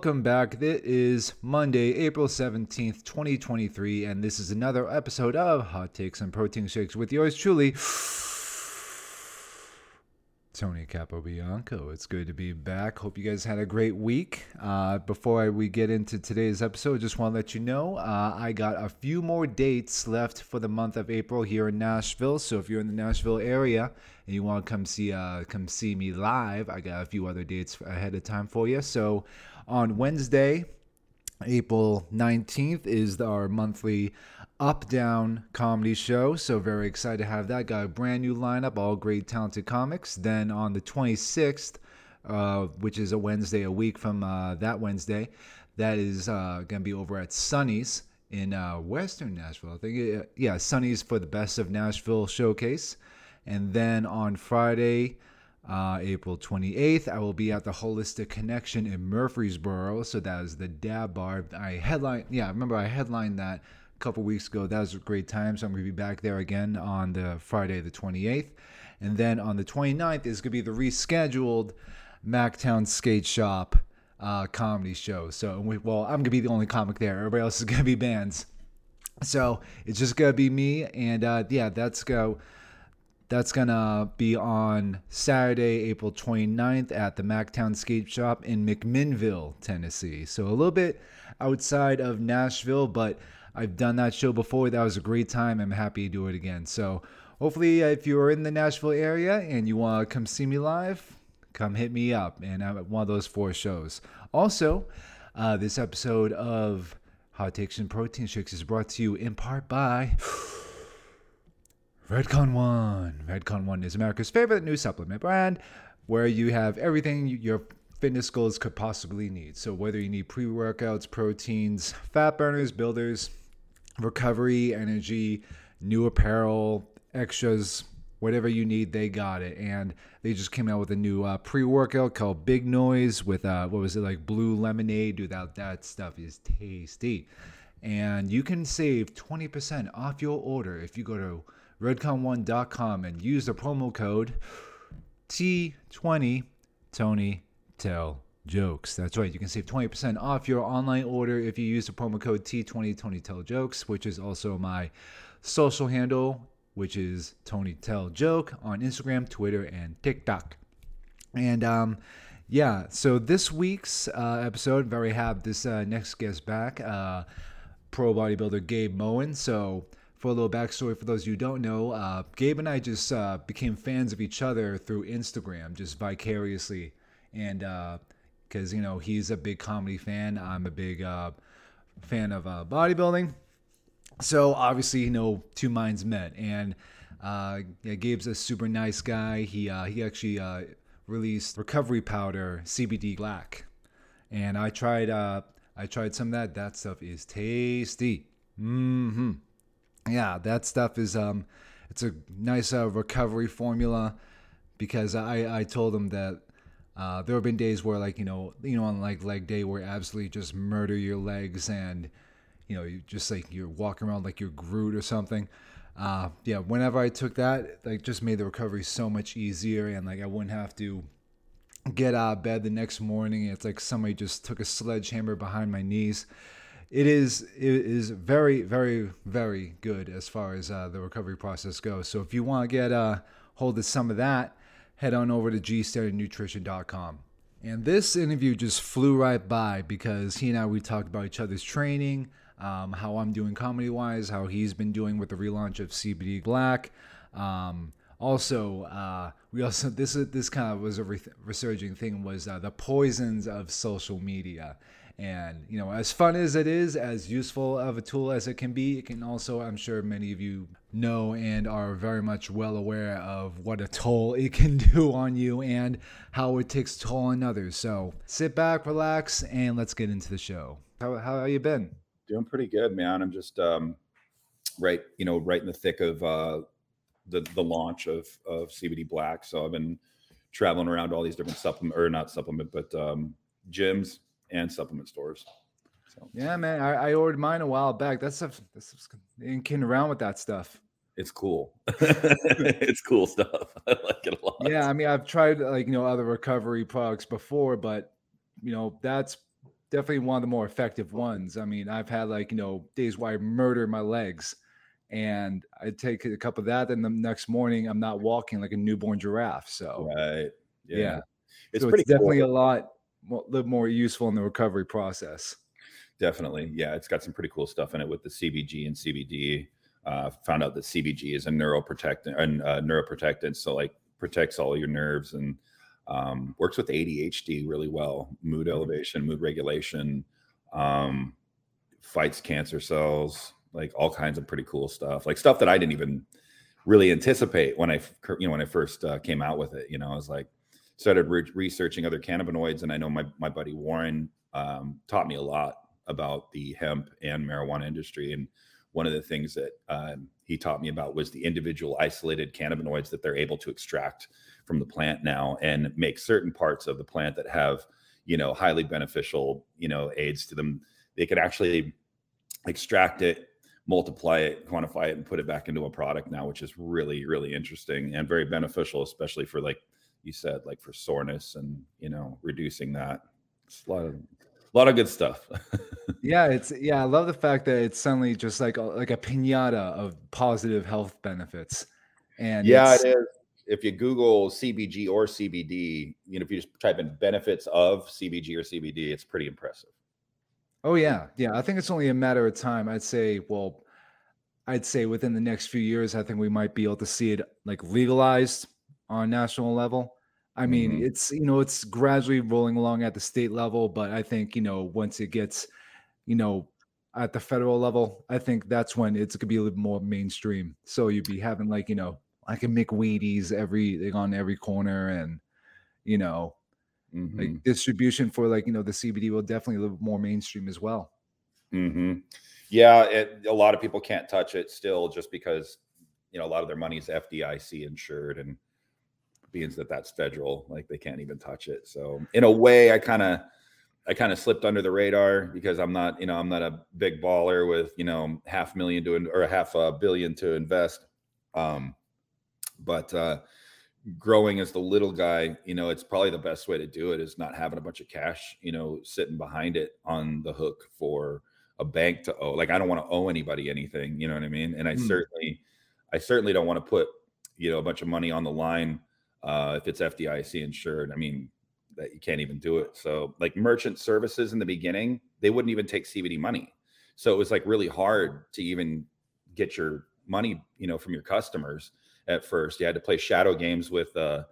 Welcome back. It is Monday, April 17th, 2023, and this is another episode of Hot Takes and Protein Shakes with yours truly, Tony Capobianco. It's good to be back. Hope you guys had a great week. Uh, before we get into today's episode, just want to let you know uh, I got a few more dates left for the month of April here in Nashville. So if you're in the Nashville area and you want to come see uh, come see me live, I got a few other dates ahead of time for you. So on Wednesday, April 19th is our monthly up down comedy show. So very excited to have that. Got a brand new lineup, all great talented comics. Then on the 26th, uh, which is a Wednesday, a week from uh, that Wednesday, that is uh, going to be over at Sunny's in uh, Western Nashville. I think, yeah, Sunny's for the Best of Nashville showcase. And then on Friday, uh, April 28th, I will be at the Holistic Connection in Murfreesboro. So that is the Dab Bar. I headline, yeah, remember I headlined that a couple weeks ago. That was a great time. So I'm going to be back there again on the Friday, the 28th. And then on the 29th is going to be the rescheduled Mactown Skate Shop uh, comedy show. So, we, well, I'm going to be the only comic there. Everybody else is going to be bands. So it's just going to be me. And uh, yeah, that's go. That's gonna be on Saturday, April 29th at the Mactown Skate Shop in McMinnville, Tennessee. So a little bit outside of Nashville, but I've done that show before. That was a great time. I'm happy to do it again. So hopefully, uh, if you're in the Nashville area and you want to come see me live, come hit me up. And I'm at one of those four shows. Also, uh, this episode of Hot Takes and Protein Shakes is brought to you in part by. Redcon One. Redcon One is America's favorite new supplement brand where you have everything your fitness goals could possibly need. So, whether you need pre workouts, proteins, fat burners, builders, recovery, energy, new apparel, extras, whatever you need, they got it. And they just came out with a new uh, pre workout called Big Noise with, uh, what was it, like blue lemonade. Dude, that, that stuff is tasty. And you can save 20% off your order if you go to redcon1.com and use the promo code T20 Tony Tell Jokes. That's right. You can save 20% off your online order if you use the promo code T20 Tony Tell Jokes, which is also my social handle, which is Tony Tell Joke on Instagram, Twitter, and TikTok. And um, yeah, so this week's uh, episode, very happy this uh, next guest back, uh, pro bodybuilder Gabe Moen. So for a little backstory for those you don't know, uh, Gabe and I just uh, became fans of each other through Instagram, just vicariously, and because uh, you know he's a big comedy fan, I'm a big uh, fan of uh, bodybuilding, so obviously you know two minds met, and uh, yeah, Gabe's a super nice guy. He he actually released recovery powder CBD black, and I tried I tried some of that. That stuff is tasty. Mm-hmm yeah, that stuff is um, it's a nice uh, recovery formula because I I told them that uh, there have been days where like you know you know on like leg day where absolutely just murder your legs and you know you just like you're walking around like you're Groot or something. Uh, yeah, whenever I took that, like just made the recovery so much easier and like I wouldn't have to get out of bed the next morning. It's like somebody just took a sledgehammer behind my knees it is it is very very very good as far as uh, the recovery process goes. So if you want to get a uh, hold of some of that, head on over to gstandardnutrition.com. And this interview just flew right by because he and I we talked about each other's training, um, how I'm doing comedy wise, how he's been doing with the relaunch of CBD Black. Um, also, uh, we also this this kind of was a resurging thing was uh, the poisons of social media and you know, as fun as it is, as useful of a tool as it can be, it can also, I'm sure many of you know and are very much well aware of what a toll it can do on you and how it takes toll on others. So sit back, relax, and let's get into the show. How how you been? Doing pretty good, man. I'm just um, right, you know, right in the thick of uh, the the launch of of CBD Black. So I've been traveling around all these different supplement or not supplement, but um, gyms and supplement stores. So yeah, man, I, I ordered mine a while back. That stuff, this stuff's ain't kidding around with that stuff. It's cool. it's cool stuff. I like it a lot. Yeah, I mean, I've tried like you know other recovery products before, but you know, that's definitely one of the more effective ones. I mean, I've had like, you know, days where I murder my legs and I take a cup of that, and the next morning I'm not walking like a newborn giraffe. So, right. Yeah. yeah. It's so pretty it's definitely cool. a lot, little more useful in the recovery process. Definitely. Yeah. It's got some pretty cool stuff in it with the CBG and CBD. Uh, found out that CBG is a neuroprotectant and uh, neuroprotectant. So like protects all your nerves and um, works with ADHD really well, mood mm-hmm. elevation, mood regulation, um, fights cancer cells, like all kinds of pretty cool stuff, like stuff that I didn't even really anticipate when I, you know, when I first uh, came out with it. You know, I was like, started re- researching other cannabinoids, and I know my my buddy Warren um, taught me a lot about the hemp and marijuana industry. And one of the things that um, he taught me about was the individual isolated cannabinoids that they're able to extract from the plant now and make certain parts of the plant that have you know highly beneficial you know aids to them they could actually extract it multiply it, quantify it, and put it back into a product now, which is really, really interesting and very beneficial, especially for like you said, like for soreness and you know, reducing that. It's a lot of a lot of good stuff. yeah, it's yeah, I love the fact that it's suddenly just like a, like a pinata of positive health benefits. And yeah, it is. If you Google CBG or CBD, you know, if you just type in benefits of CBG or CBD, it's pretty impressive. Oh yeah, yeah. I think it's only a matter of time. I'd say, well, I'd say within the next few years, I think we might be able to see it like legalized on national level. I mean, mm-hmm. it's you know, it's gradually rolling along at the state level, but I think you know, once it gets, you know, at the federal level, I think that's when it's gonna be a little more mainstream. So you'd be having like you know, I can make Wheaties every like on every corner, and you know, Mm-hmm. Like distribution for like you know the CBD will definitely a little more mainstream as well. Mm-hmm. Yeah, it, a lot of people can't touch it still just because you know a lot of their money is FDIC insured and being that that's federal, like they can't even touch it. So in a way, I kind of I kind of slipped under the radar because I'm not, you know, I'm not a big baller with, you know, half million to or half a billion to invest. Um, but uh, growing as the little guy, you know, it's probably the best way to do it is not having a bunch of cash, you know, sitting behind it on the hook for a bank to owe. Like I don't want to owe anybody anything, you know what I mean? And I mm. certainly I certainly don't want to put, you know, a bunch of money on the line uh if it's FDIC insured. I mean, that you can't even do it. So like merchant services in the beginning, they wouldn't even take CBD money. So it was like really hard to even get your money, you know, from your customers at first. You had to play shadow games with uh,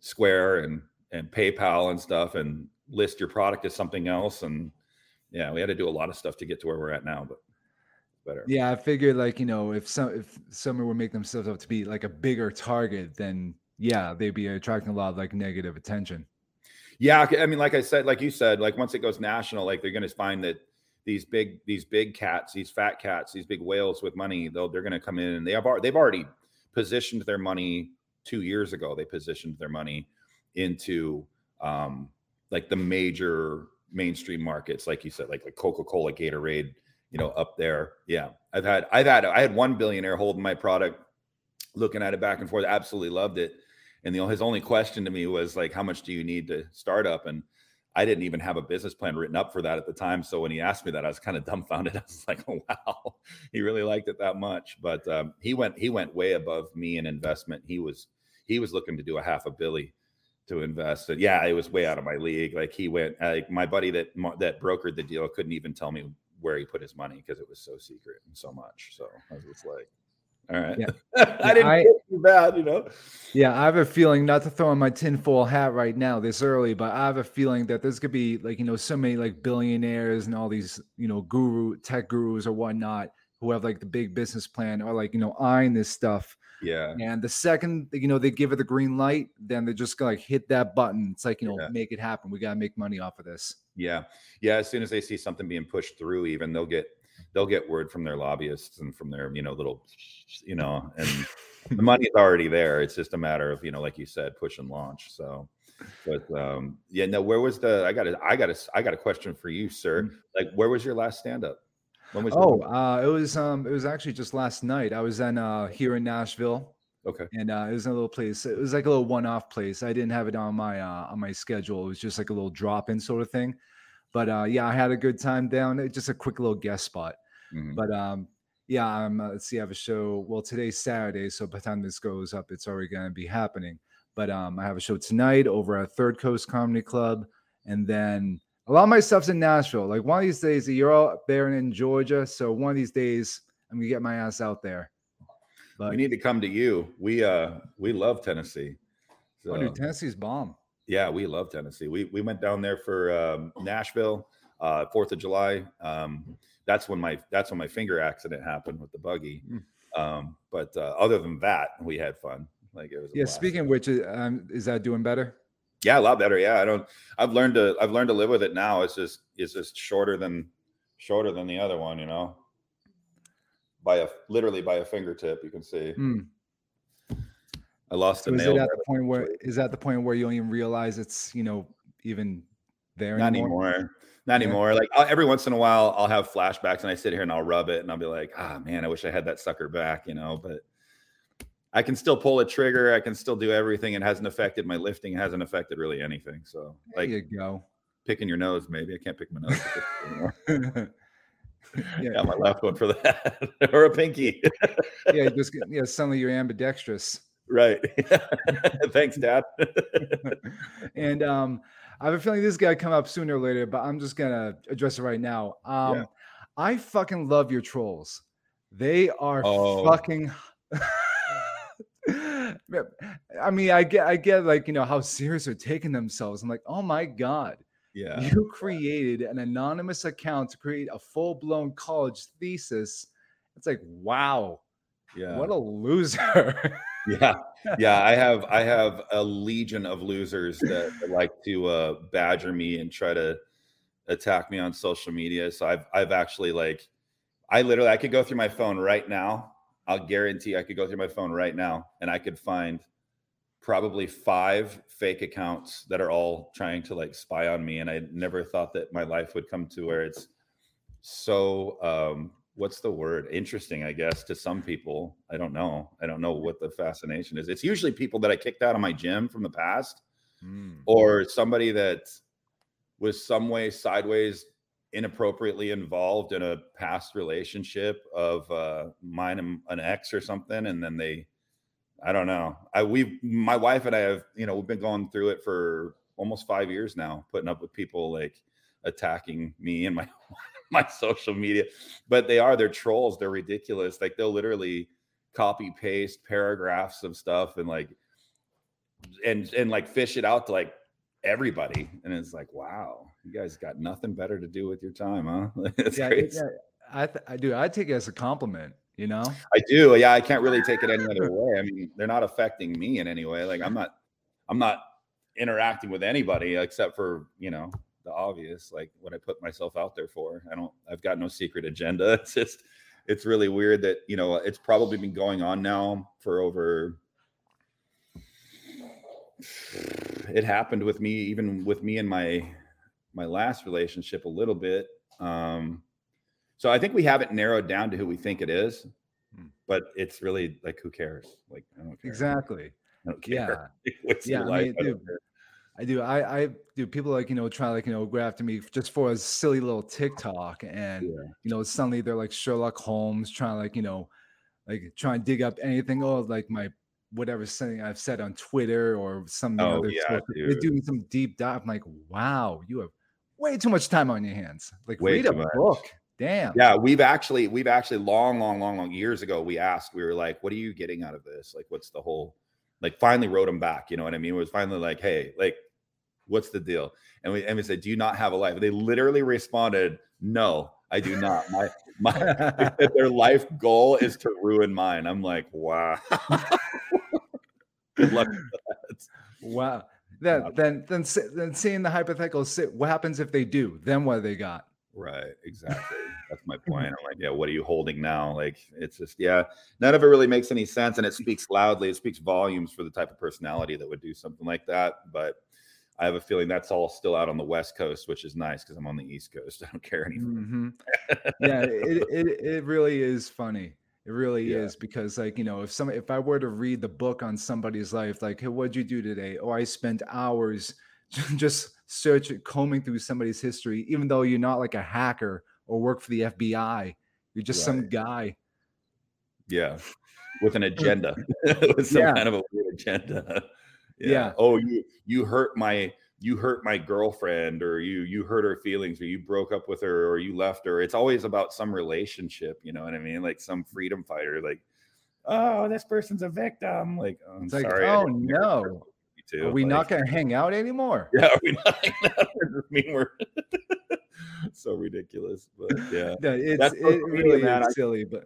Square and and PayPal and stuff, and list your product as something else. And yeah, we had to do a lot of stuff to get to where we're at now. But better. Yeah, I figured like you know if some if someone would make themselves up to be like a bigger target, then yeah, they'd be attracting a lot of like negative attention. Yeah, I mean, like I said, like you said, like once it goes national, like they're going to find that these big these big cats, these fat cats, these big whales with money, they'll they're going to come in and they have they've already positioned their money two years ago. They positioned their money into um, like the major mainstream markets, like you said, like like Coca Cola, Gatorade, you know, up there. Yeah, I've had I've had I had one billionaire holding my product, looking at it back and forth. Absolutely loved it. And the, his only question to me was like, "How much do you need to start up?" And I didn't even have a business plan written up for that at the time. So when he asked me that, I was kind of dumbfounded. I was like, "Oh wow, he really liked it that much." But um, he went he went way above me in investment. He was he was looking to do a half a billy to invest. And yeah, it was way out of my league. Like he went like my buddy that that brokered the deal couldn't even tell me where he put his money because it was so secret and so much. So I was just like, all right. Yeah. I didn't I, too bad, you know. Yeah, I have a feeling not to throw on my tinfoil hat right now this early, but I have a feeling that there's gonna be like you know so many like billionaires and all these you know guru tech gurus or whatnot who have like the big business plan or like you know eyeing this stuff. Yeah. And the second you know they give it the green light, then they're just gonna like hit that button. It's like you know yeah. make it happen. We gotta make money off of this. Yeah, yeah. As soon as they see something being pushed through, even they'll get they'll get word from their lobbyists and from their you know little you know and the money's already there it's just a matter of you know like you said push and launch so but um yeah no where was the i got a i got a i got a question for you sir mm. like where was your last stand up when was oh uh it was um it was actually just last night i was in uh here in nashville Okay. and uh, it was in a little place. It was like a little one-off place. I didn't have it on my uh, on my schedule. It was just like a little drop-in sort of thing. But uh, yeah, I had a good time down. Just a quick little guest spot. Mhm. But um, yeah, um, uh, let's see. I have a show. Well, today's Saturday, so by the time this goes up, it's already going to be happening. But um, I have a show tonight over at Third Coast Comedy Club, and then a lot of my stuff's in Nashville. Like one of these days, you're all up there and in Georgia, so one of these days, I'm gonna get my ass out there. But we need to come to you. We uh we love Tennessee. oh, So, dude, Tennessee's bomb. Yeah, we love Tennessee. We we went down there for um, Nashville, uh, Fourth of July. Um, that's when my that's when my finger accident happened with the buggy. Mm. Um, but uh, other than that, we had fun. Like it was. Yeah. Speaking of which, uh, um, is that doing better? Yeah, a lot better. Yeah, I don't. I've learned to. I've learned to live with it now. It's just. It's just shorter than, shorter than the other one. You know. By a literally by a fingertip, you can see. Mm. I lost So a is nail. it at the point where is that the point where you don't even realize it's you know even there Not anymore? anymore. Not Yeah. anymore. Like I'll, every once in a while, I'll have flashbacks, and I sit here and I'll rub it, and I'll be like, "Ah, man, I wish I had that sucker back," you know. But I can still pull a trigger. I can still do everything. It hasn't affected my lifting. It hasn't affected really anything. So, There like you go. picking your nose, maybe I can't pick my nose anymore. yeah, Yeah, my left one for that, or a pinky. yeah, just get- yeah. Suddenly you're ambidextrous. Right. Thanks, Dad. and um, I have a feeling this guy come up sooner or later, but I'm just gonna address it right now. Um, Yeah. I fucking love your trolls. They are Oh. fucking. I mean, I get, I get, like you know how serious they're taking themselves. I'm like, oh my god, yeah. you created an anonymous account to create a full blown college thesis. It's like, wow, Yeah. what a loser. Yeah. Yeah i have i have a legion of losers that, like to uh badger me and try to attack me on social media so i've i've actually like i literally i could go through my phone right now i'll guarantee i could go through my phone right now and i could find probably five fake accounts that are all trying to like spy on me and i never thought that my life would come to where it's so um what's the word? Interesting i guess to some people. I don't know. I don't know what the fascination is. It's usually people that i kicked out of my gym from the past Mm. or somebody that was some way sideways inappropriately involved in a past relationship of uh mine and an ex or something and then they i don't know. I we my wife and i have you know we've been going through it for almost five years now putting up with people like attacking me and my my social media but they are they're trolls they're ridiculous like they'll literally copy paste paragraphs of stuff and like and and like fish it out to like everybody and it's like wow you guys got nothing better to do with your time huh it's yeah, crazy yeah, I, th- I do. I take it as a compliment. You know. i do yeah i can't really take it any other way i mean they're not affecting me in any way like i'm not i'm not interacting with anybody except for you know the obvious like what i put myself out there for i don't i've got no secret agenda it's just it's really weird that you know it's probably been going on now for over it happened with me even with me and my my last relationship a little bit um so i think we have it narrowed down to who we think it is Hmm. but it's really like who cares like i don't care Exactly. i don't Yeah. care What's Yeah, your I life? mean, I don't dude, care. I do. I I do. People like you know try like you know go after me just for a silly little TikTok, and Yeah. you know suddenly they're like Sherlock Holmes trying like you know like trying to dig up anything. Oh, like my whatever something I've said on Twitter or some Oh, other. yeah, They're doing some deep dive. I'm like, wow, you have way too much time on your hands. Like Way read a much. book. Damn. Yeah, we've actually we've actually long, long, long, long years ago we asked, we were like, what are you getting out of this? Like, what's the whole like finally wrote them back, you know what I mean? It was finally like, hey, like, what's the deal? And we and we said, Do you not have a life? They literally responded, No, I do not. My my their life goal is to ruin mine. I'm like, wow. Good luck. that. Wow. Then then then then seeing the hypothetical sit. What happens if they do? Then what do they got? Right, exactly. That's my point. I'm like, yeah, what are you holding now? Like, it's just, yeah, none of it really makes any sense. And it speaks loudly, it speaks volumes for the type of personality that would do something like that. But I have a feeling that's all still out on the West Coast, which is nice because I'm on the East Coast. I don't care anymore. Mhm. yeah, it, it it really is funny. It really Yeah. is because, like, you know, if some if I were to read the book on somebody's life, like, hey, what'd you do today? Oh, I spent hours just searching, combing through somebody's history, even though you're not like a hacker or work for the FBI. You're just some guy. Yeah. With an agenda. With some Yeah. kind of a weird agenda. Yeah. Oh, you you hurt my you hurt my girlfriend or you you hurt her feelings or you broke up with her or you left her. It's always about some relationship, you know what I mean? Like some freedom fighter like oh, this person's a victim. Like, oh, I'm It's like, sorry. Oh didn't mean to hurt no, too. are we not gonna hang out anymore? Yeah, are we not? I mean, we're so ridiculous, but yeah. Yeah, it's That's it really man. is silly, but,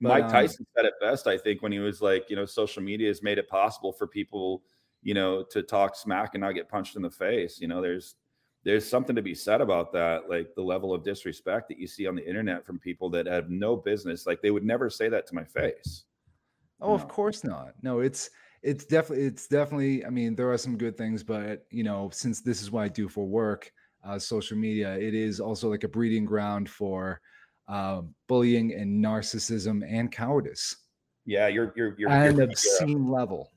but Mike um, Tyson said it best, I think, when he was like, you know, social media has made it possible for people, you know, to talk smack and not get punched in the face. You know, there's there's something to be said about that, like the level of disrespect that you see on the internet from people that have no business. Like they would never say that to my face. Oh, of course not. No, it's it's definitely it's definitely. I mean, there are some good things, but you know, since this is what I do for work, uh, social media, it is also like a breeding ground for uh, bullying and narcissism and cowardice Yeah, you're you're you're, at an obscene level.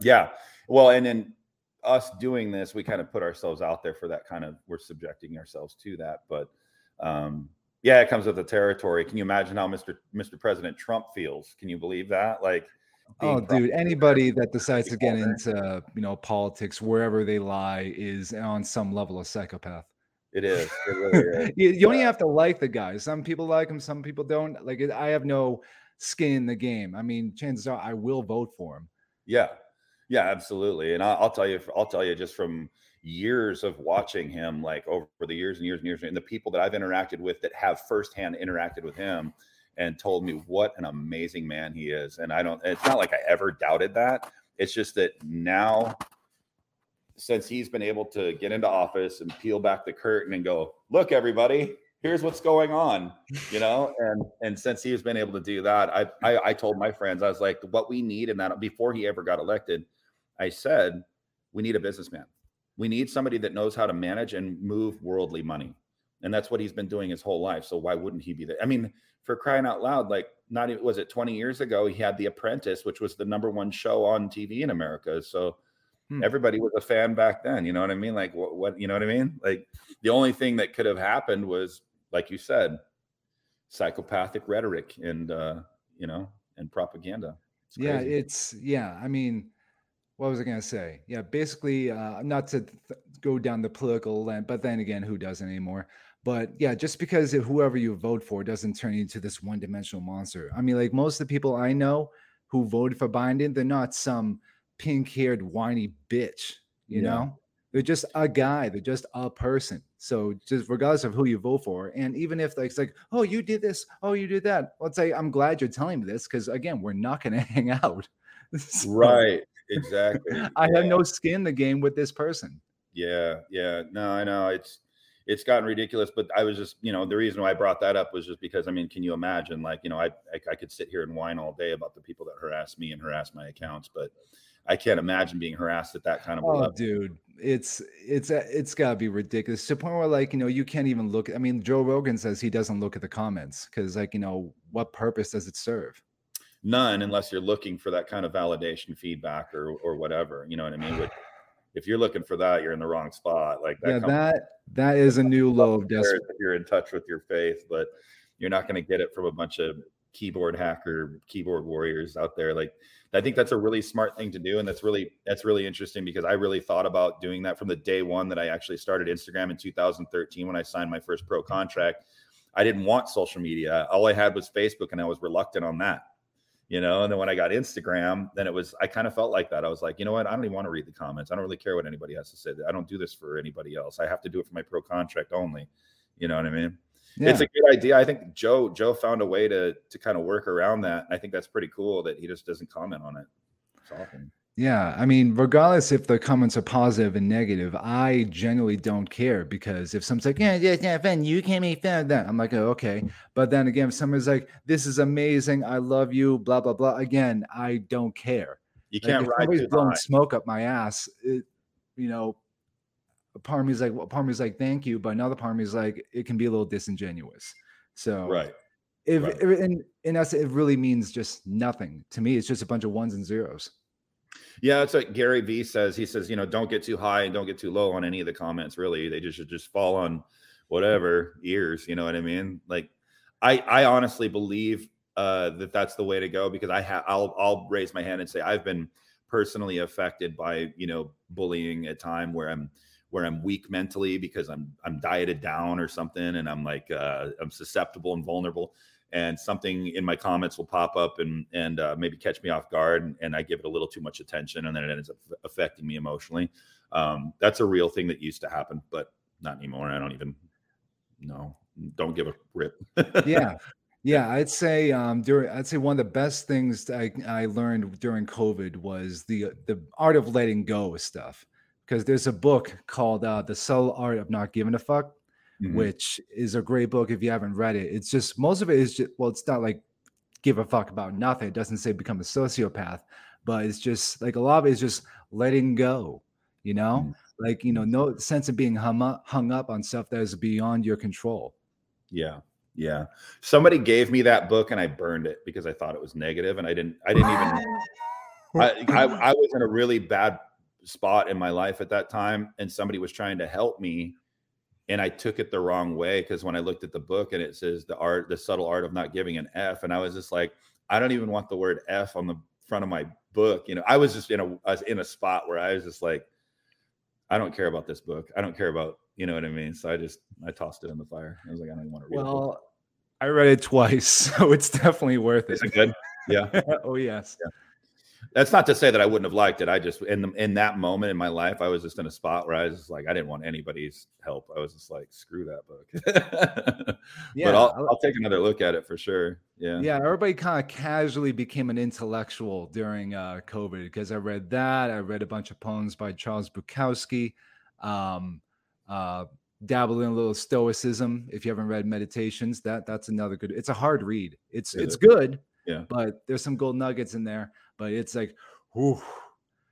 Yeah. Well, and then us doing this, we kind of put ourselves out there for that kind of we're subjecting ourselves to that. But um yeah, it comes with the territory. Can you imagine how Mr. Mr. President Trump feels? Can you believe that? Like Oh, dude, anybody that decides to get into you know politics wherever they lie is on some level a psychopath. It is. It really is. you, you only have to like the guy. Some people like him, some people don't. Like it, I have no skin in the game. I mean, chances are I will vote for him. Yeah, yeah, absolutely. And I, I'll tell you, I'll tell you, just from years of watching him, like over the years and years and years, and the people that I've interacted with that have firsthand interacted with him, and told me what an amazing man he is. And I don't. It's not like I ever doubted that. It's just that now, since he's been able to get into office and peel back the curtain and go, look, everybody. Here's what's going on, you know, and and since he has been able to do that, I, I I told my friends I was like, what we need in that before he ever got elected, I said, we need a businessman. We need somebody that knows how to manage and move worldly money. And that's what he's been doing his whole life. So why wouldn't he be there? I mean, for crying out loud, like not even was it 20 years ago, he had The Apprentice, which was the number one show on TV in America. So Hmm. everybody was a fan back then. You know what I mean? Like what, what you know what I mean? Like the only thing that could have happened was, like you said, psychopathic rhetoric and uh, you know, and propaganda. It's Yeah, it's yeah. I mean, what was I gonna say? Yeah, basically, uh, not to th- go down the political lane, but then again, who doesn't anymore? But yeah, just because whoever you vote for doesn't turn you into this one-dimensional monster. I mean, like most of the people I know who voted for Biden, they're not some pink-haired whiny bitch. You Yeah. know, they're just a guy. They're just a person. So just regardless of who you vote for, and even if like it's like, oh, you did this, oh, you did that. Well, it's like I'm glad you're telling me this because again, we're not going to hang out. So, right. Exactly. I have no skin in the game with this person. Yeah, yeah. No, I know it's it's gotten ridiculous, but I was just, you know, the reason why I brought that up was just because I mean, can you imagine like, you know, I I, I could sit here and whine all day about the people that harass me and harass my accounts, but I can't imagine being harassed at that kind of Oh, level. dude, it's it's uh, it's got to be ridiculous to the point where like you know you can't even look. I mean, Joe Rogan says he doesn't look at the comments because like you know what purpose does it serve? None unless you're looking for that kind of validation feedback or or whatever. You know what I mean? Which, if you're looking for that, you're in the wrong spot. Like that yeah, comes that that is a new low of desperate. if you're in touch with your faith, but you're not going to get it from a bunch of keyboard hacker, keyboard warriors out there. Like I think that's a really smart thing to do, and that's really that's really interesting because I really thought about doing that from the day one that I actually started Instagram in 2013 when I signed my first pro contract. I didn't want social media. All I had was Facebook, and I was reluctant on that. You know, and then when I got Instagram, then it was I kind of felt like that. I was like, you know what? I don't even want to read the comments. I don't really care what anybody has to say. I don't do this for anybody else. I have to do it for my pro contract only. You know what I mean? Yeah. It's a good idea. I think Joe Joe found a way to to kind of work around that. I think that's pretty cool that he just doesn't comment on it. It's awesome. Yeah, I mean, regardless if the comments are positive and negative, I genuinely don't care because if someone's like, "Yeah, yeah, yeah, fun, you can't make fun of that," I'm like, oh, "Okay," but then again, if someone's like, "This is amazing, I love you," blah blah blah, again, I don't care. You can't if ride blowing high. smoke up my ass, it, you know, a part of me's like, well, part of me's like, "Thank you," but another part of me's like, it can be a little disingenuous. So, Right. if, Right. if in in essence, it really means just nothing to me. It's just a bunch of ones and zeros. Yeah, it's like Gary Vee says. He says, you know, don't get too high and don't get too low on any of the comments. Really, they just should just fall on whatever ears. You know what I mean? Like, I I honestly believe uh, that that's the way to go because I have I'll I'll raise my hand and say I've been personally affected by you know bullying at time where I'm where I'm weak mentally because I'm I'm dieted down or something and I'm like uh, I'm susceptible and vulnerable and something in my comments will pop up and and uh, maybe catch me off guard and, and I give it a little too much attention and then it ends up affecting me emotionally. Um, that's a real thing that used to happen, but not anymore. I don't even know. Don't give a rip. yeah yeah i'd say um during i'd say one of the best things i, I learned during covid was the the art of letting go of stuff because there's a book called uh, the subtle art of not giving a fuck Mhm. which is a great book if you haven't read it it's just most of it is just well it's not like give a fuck about nothing it doesn't say become a sociopath but it's just like a lot of it is just letting go you know Mhm. like you know no sense of being hung up, hung up on stuff that is beyond your control Yeah. Yeah. Somebody gave me that book and I burned it because I thought it was negative and I didn't I didn't even I, I I was in a really bad spot in my life at that time and somebody was trying to help me and I took it the wrong way because when I looked at the book and it says the art the subtle art of not giving an F and I was just like I don't even want the word F on the front of my book you know? I was just in a I was in a spot where I was just like I don't care about this book. I don't care about you know what I mean? So I just I tossed it in the fire. I was like I don't even want to read it Well, I read it twice, so it's definitely worth is it. it good? Yeah. Oh yes. That's not to say that I wouldn't have liked it. I just in the, in that moment in my life, I was just in a spot where I was just like, I didn't want anybody's help. I was just like, screw that book. Yeah. but I'll, I'll take another look at it for sure. Yeah. yeah, everybody kind of casually became an intellectual during uh, COVID because I read that. I read a bunch of poems by Charles Bukowski. Um, uh, dabbled in a little stoicism. If you haven't read Meditations, that that's another good. It's a hard read. It's Is it's good. Yeah. But there's some gold nuggets in there. But it's like, whew,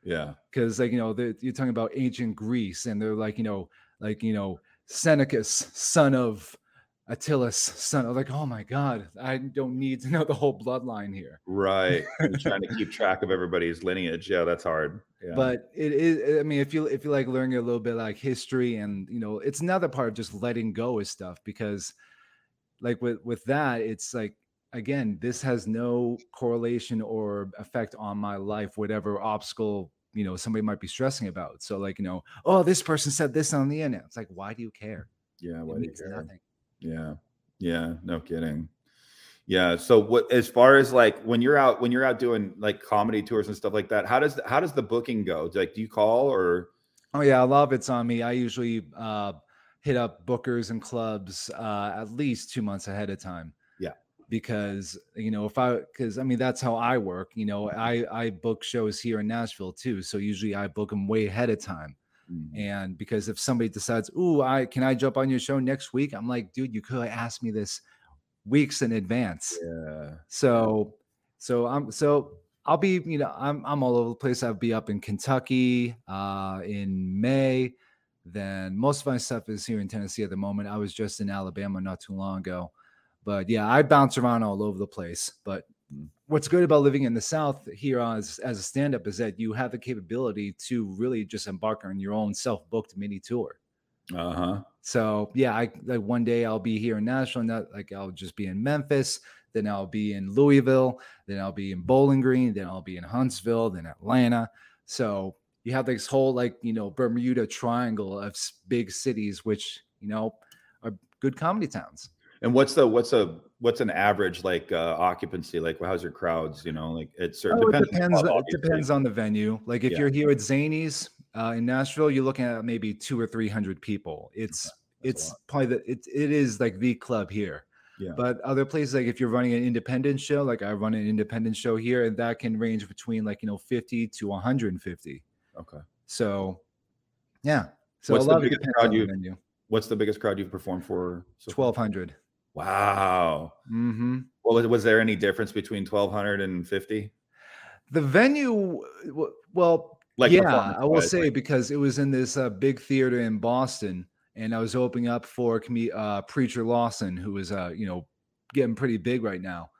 Yeah. because like you know you're talking about ancient Greece, and they're like you know like you know Seneca's son of Attilus, son of like oh my god, I don't need to know the whole bloodline here. Right. Trying to keep track of everybody's lineage. Yeah, that's hard. Yeah. But it is, I mean, if you if you like learning a little bit like history, and you know, it's another part of just letting go of stuff because, like with with that, it's like again, this has no correlation or effect on my life, whatever obstacle you know somebody might be stressing about. So like you know, oh, this person said this on the internet. It's like, why do you care? yeah. It Why do you care? nothing. Yeah. Yeah. No kidding. Yeah. So what as far as like when you're out when you're out doing like comedy tours and stuff like that, how does how does the booking go? Like do you call or Oh yeah, a lot of it's on me. I usually uh, hit up bookers and clubs uh, at least two months ahead of time. Because you know if I because I mean that's how I work. You know, I I book shows here in Nashville too, so usually I book them way ahead of time. Mm-hmm. And because if somebody decides, "Ooh, I can I jump on your show next week?" I'm like, "Dude, you could have asked me this weeks in advance." yeah. So, so I'm so I'll be you know I'm I'm all over the place. I'll be up in Kentucky uh, in May. Then most of my stuff is here in Tennessee at the moment. I was just in Alabama not too long ago, but yeah, I bounce around all over the place. But Mm. what's good about living in the South here as as a stand up is that you have the capability to really just embark on your own self booked mini tour. Uh-huh. So yeah, I like one day I'll be here in Nashville, and that like I'll just be in Memphis, then I'll be in Louisville, then I'll be in Bowling Green, then I'll be in Huntsville, then Atlanta. So you have this whole like you know Bermuda Triangle of big cities, which you know are good comedy towns. And what's the what's a what's an average like uh, occupancy like? How's your crowds? You know, like it's certain Oh, it depends. on the depends. club, It depends on the venue. Like if Yeah. you're here at Zanies uh, in Nashville, you're looking at maybe two or three hundred people. It's a it's probably the it, it is like the club here. Yeah. But other places, like if you're running an independent show, like I run an independent show here, and that can range between like you know 50 to 150. Okay. So, yeah. So What's the biggest crowd you-. What's the biggest crowd you've performed for? so 1200. Wow. Mm-hmm. Well, was, there any difference between 1200 and 50? The venue, well, Like yeah, I will say like- because it was in this uh, big theater in Boston, and I was opening up for uh, Preacher Lawson, who was, uh, you know, getting pretty big right now.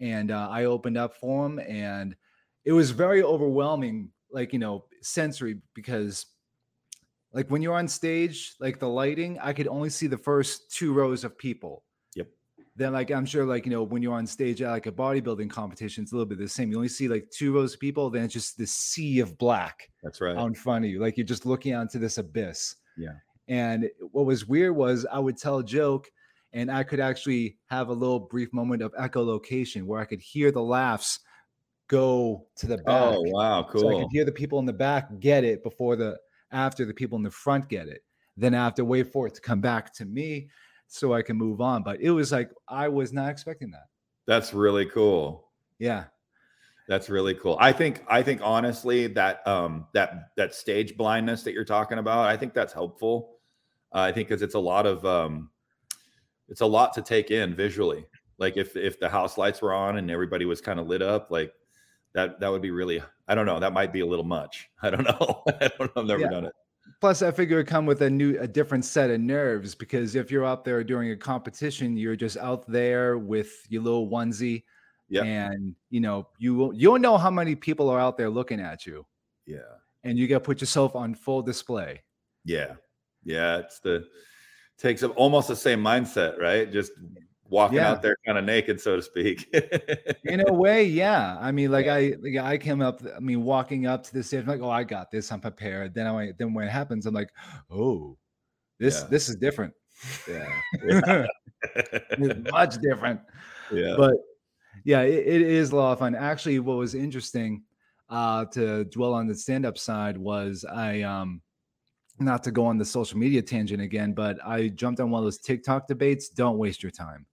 And uh, I opened up for him, and it was very overwhelming, like you know, sensory because like when you're on stage, like the lighting, I could only see the first two rows of people. Then, like I'm sure, like you know, when you're on stage at like a bodybuilding competition, it's a little bit the same. You only see like two rows of people, then it's just this sea of black That's right. out in front of you, like you're just looking out into this abyss. Yeah. And what was weird was I would tell a joke, and I could actually have a little brief moment of echolocation where I could hear the laughs go to the oh, back. oh wow, cool! So I could hear the people in the back get it before the after the people in the front get it. Then I have to wait for it to come back to me so I can move on. But it was like I was not expecting that. That's really cool. Yeah. That's really cool. I think I think honestly that um that that stage blindness that you're talking about, I think that's helpful. Uh, I think because it's a lot of um it's a lot to take in visually. Like if if the house lights were on and everybody was kind of lit up, like that that would be really I don't know, that might be a little much. I don't know. I don't know. I've never Yeah. done it. Plus, I figure it come with a new, a different set of nerves because if you're out there during a competition, you're just out there with your little onesie, Yeah. and you know you will- you don't know how many people are out there looking at you, Yeah. and you got to put yourself on full display. Yeah. Yeah. It's the takes up almost the same mindset, right? Just walking Yeah. out there kind of naked, so to speak. In a way, yeah. I mean, like I, like I came up. I mean, walking up to the stage, I'm like, oh, I got this. I'm prepared. Then I, then when it happens, I'm like, oh, this, Yeah. this is different. yeah. It's much different. yeah. but yeah, it, it is a lot of fun. Actually, what was interesting uh, to dwell on the stand-up side was I um not to go on the social media tangent again, but I jumped on one of those TikTok debates. Don't waste your time.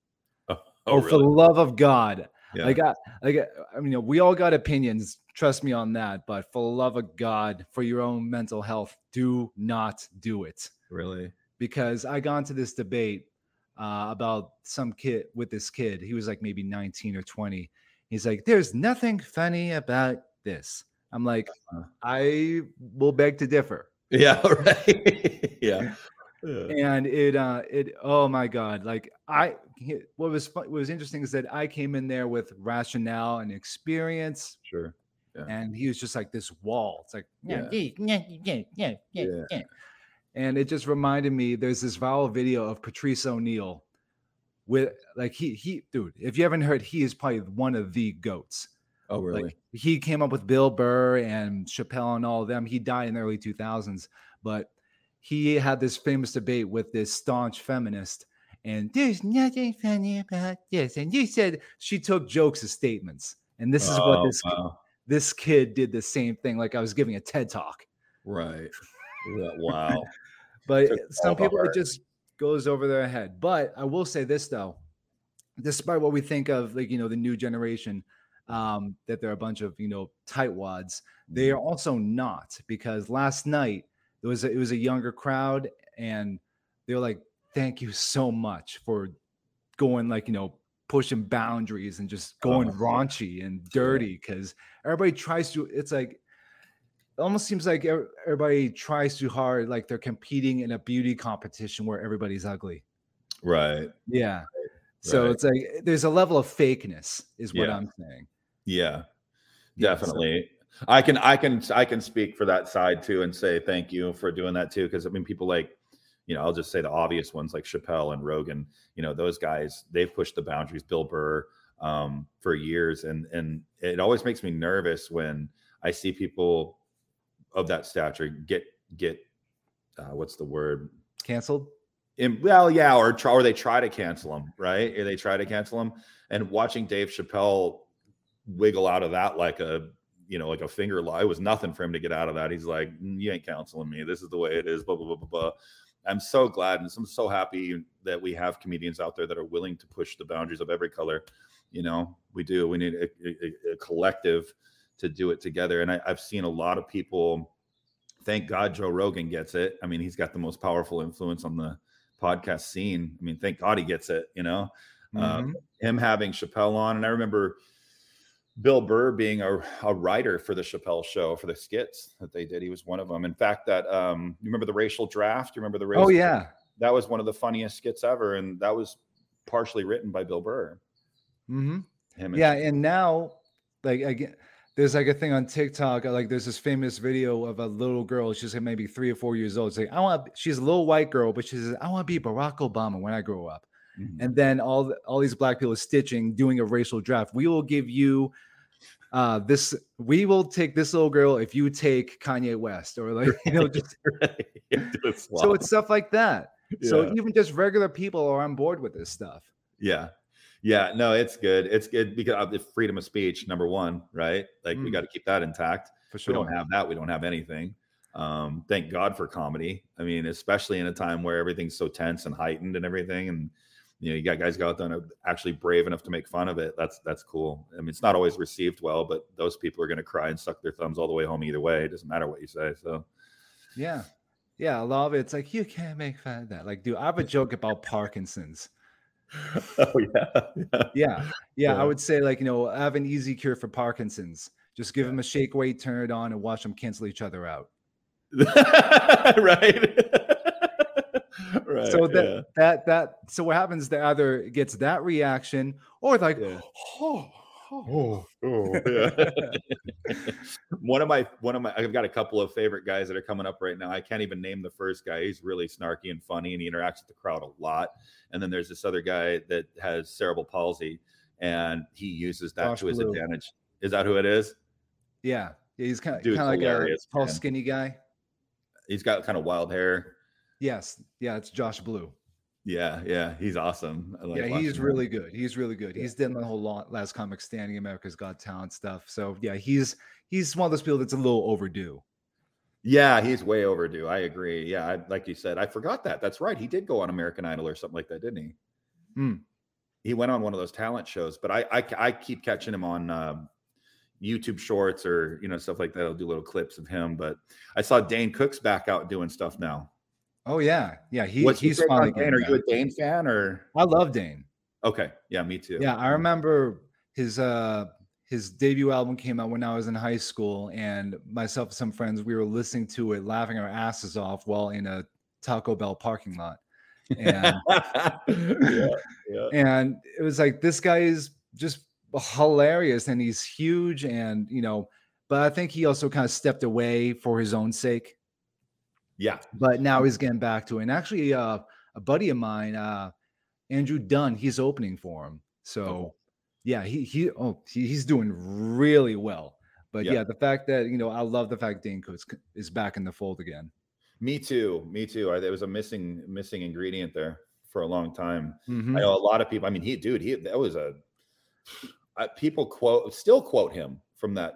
Oh, Oh, for the love of God. Yeah. Like I like I mean, you know, we all got opinions, trust me on that, but for the love of God, for your own mental health, do not do it really? because I got into this debate uh, about some kid with this kid. He was like maybe 19 or 20. He's like, There's nothing funny about this. I'm like, Uh-huh. I will beg to differ. Yeah. Right. yeah. Yeah. And it, uh, it, oh my God. Like, I, what was fun, what was interesting is that I came in there with rationale and experience, Sure. and he was just like this wall. It's like, yeah, Yeah. yeah, yeah, yeah, yeah, Yeah. yeah. And it just reminded me there's this viral video of Patrice O'Neal with like he he dude, if you haven't heard, he is probably one of the goats. Oh, really? Like he came up with Bill Burr and Chappelle and all of them. He died in the early 2000s, but he had this famous debate with this staunch feminist. And there's nothing funny about this. And you said she took jokes as statements. And this is what Oh, this wow. this kid did the same thing. Like I was giving a TED talk. Right. Yeah, wow. But some people it just goes over their head. But I will say this though, despite what we think of, like you know, the new generation, um, that they're a bunch of you know tightwads, they are also not because last night there was a, it was a younger crowd and they were like, "Thank you so much for going like you know." pushing boundaries and just oh going Oh, raunchy and dirty because everybody tries to it's like it almost seems like everybody tries too hard like they're competing in a beauty competition where everybody's ugly Right. yeah so Right. it's like there's a level of fakeness is what Yeah. i'm saying Yeah. Yeah, so- Definitely. I can I can I can speak for that side too and say thank you for doing that too. Cause I mean people like, you know, I'll just say the obvious ones like Chappelle and Rogan, you know, those guys, they've pushed the boundaries, Bill Burr, um, for years. And and it always makes me nervous when I see people of that stature get get uh, what's the word? canceled In, well, yeah, or try, or they try to cancel him, right? Or they try to cancel him. And watching Dave Chappelle wiggle out of that like a you know like a finger lie it was nothing for him to get out of that. He's like, "Mm, you ain't counseling me. This is the way it is. Blah blah blah blah blah. I'm so glad and I'm so happy that we have comedians out there that are willing to push the boundaries of every color. You know, we do. We need a, a- a collective to do it together. And I, I've seen a lot of people. Thank God Joe Rogan gets it. I mean, he's got the most powerful influence on the podcast scene. I mean, thank God he gets it. You know, um, him having Chappelle on, and I remember Bill Burr being a, a writer for the Chappelle show for the skits that they did. He was one of them. In fact, that um, you remember the racial draft? You remember the racial oh yeah that was one of the funniest skits ever, and that was partially written by Bill Burr. Mm-hmm. Him and Yeah, and now, like again, there's like a thing on TikTok. Like there's this famous video of a little girl. She's like maybe three or four years old. Like I want. She's a little white girl, but she says I want to be Barack Obama when I grow up. Mhm. And then all all these black people are stitching, doing a racial draft. We will give you uh this. We will take this little girl if you take Kanye West, or like you know, just Yeah, so it's stuff like that. So even just regular people are on board with this stuff. Yeah. Yeah. No, it's good. It's good because of the freedom of speech, number one, right? Like we Mm. got to keep that intact. For If we don't have that, we don't have anything. Um, thank God for comedy. I mean, especially in a time where everything's so tense and heightened and everything. And you know, you got guys go out there and are actually brave enough to make fun of it. That's that's cool. I mean, it's not always received well, but those people are gonna cry and suck their thumbs all the way home either way. It doesn't matter what you say. So Yeah. Yeah, a lot of it's like you can't make fun of that. Like, dude, I have a joke about Parkinson's. Oh yeah. Yeah. Yeah. Yeah. I would say, like, you know, I have an easy cure for Parkinson's. Just give them a shake weight, turn it on, and watch them cancel each other out. right. Right. so that that that so what happens that either it gets that reaction or like Yeah. oh, oh. Oh, yeah. one of my one of my I've got a couple of favorite guys that are coming up right now. I can't even name the first guy. He's really snarky and funny and he interacts with the crowd a lot. And then there's this other guy that has cerebral palsy and he uses that Josh to his Blue. advantage. Is that who it is? yeah. Yeah, he's kind of kind of like a tall, man. skinny guy. He's got kind of wild hair. Yes, yeah, it's Josh Blue. Yeah, yeah, he's awesome. I like yeah, he's him. really good. He's really good. Yeah. He's done the whole lot, last comic standing America's Got Talent stuff. So yeah, he's he's one of those people that's a little overdue. Yeah, he's way overdue. I agree. Yeah, I, like you said, I forgot that. That's right. He did go on American Idol or something like that, didn't he? Hmm. He went on one of those talent shows, but I I, I keep catching him on um, YouTube Shorts or you know stuff like that. I'll do little clips of him. But I saw Dane Cook's back out doing stuff now. Oh yeah, yeah. He, What's he's your take on Dane? Are you a Dane fan or I love Dane. okay? Yeah, me too. Yeah, I remember his uh his debut album came out when I was in high school, and myself and some friends we were listening to it, laughing our asses off while in a Taco Bell parking lot. And yeah, yeah. and it was like this guy is just hilarious and he's huge and you know but i think he also kind of stepped away for his own sake yeah. but now he's getting back to it and actually uh a buddy of mine uh andrew dunn he's opening for him so Oh. yeah he he oh he, he's doing really well but Yeah. yeah. the fact that you know i love the fact Dane Cook's is back in the fold again Me too. Me too. I, there was a missing missing ingredient there for a long time. Mhm. I know a lot of people. I mean, he, dude, he that was a. I, people quote still quote him from that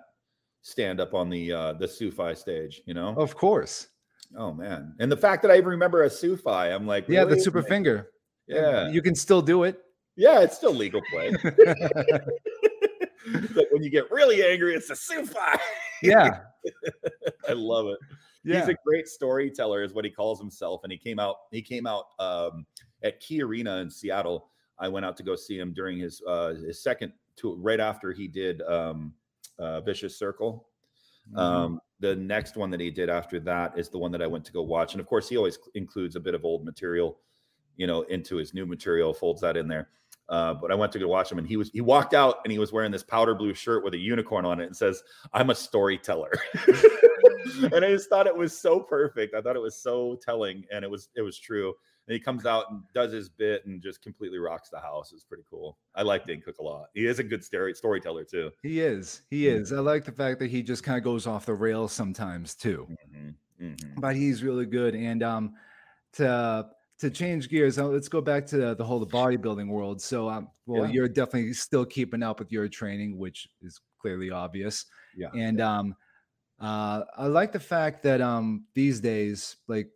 stand up on the uh the Sufi stage. You know. of course Oh man, and the fact that I even remember a Sufi, I'm like, yeah the super Like, finger Yeah, you can still do it yeah, it's still legal play. but when you get really angry, it's a Sufi. yeah I love it. yeah He's a great storyteller, is what he calls himself. And he came out, he came out um, at Key Arena in Seattle. I went out to go see him during his uh, his second tour, right after he did um, uh, Vicious Circle. Mhm. Um, the next one that he did after that is the one that I went to go watch. And of course, he always includes a bit of old material, you know, into his new material, folds that in there. Uh, but I went to go watch him, and he was he walked out and he was wearing this powder blue shirt with a unicorn on it and says, "I'm a storyteller." and I just thought it was so perfect. I thought it was so telling, and it was it was true. And he comes out and does his bit and just completely rocks the house. It's pretty cool. I like Dane Cook a lot. He is a good story storyteller too. He is. He is. I like the fact that he just kind of goes off the rails sometimes too. Mhm, mhm. But he's really good. And um, to to change gears, uh, let's go back to the, the whole bodybuilding world. So, um, well, Yeah. you're definitely still keeping up with your training, which is clearly obvious. Yeah. And um, uh, I like the fact that um these days, like,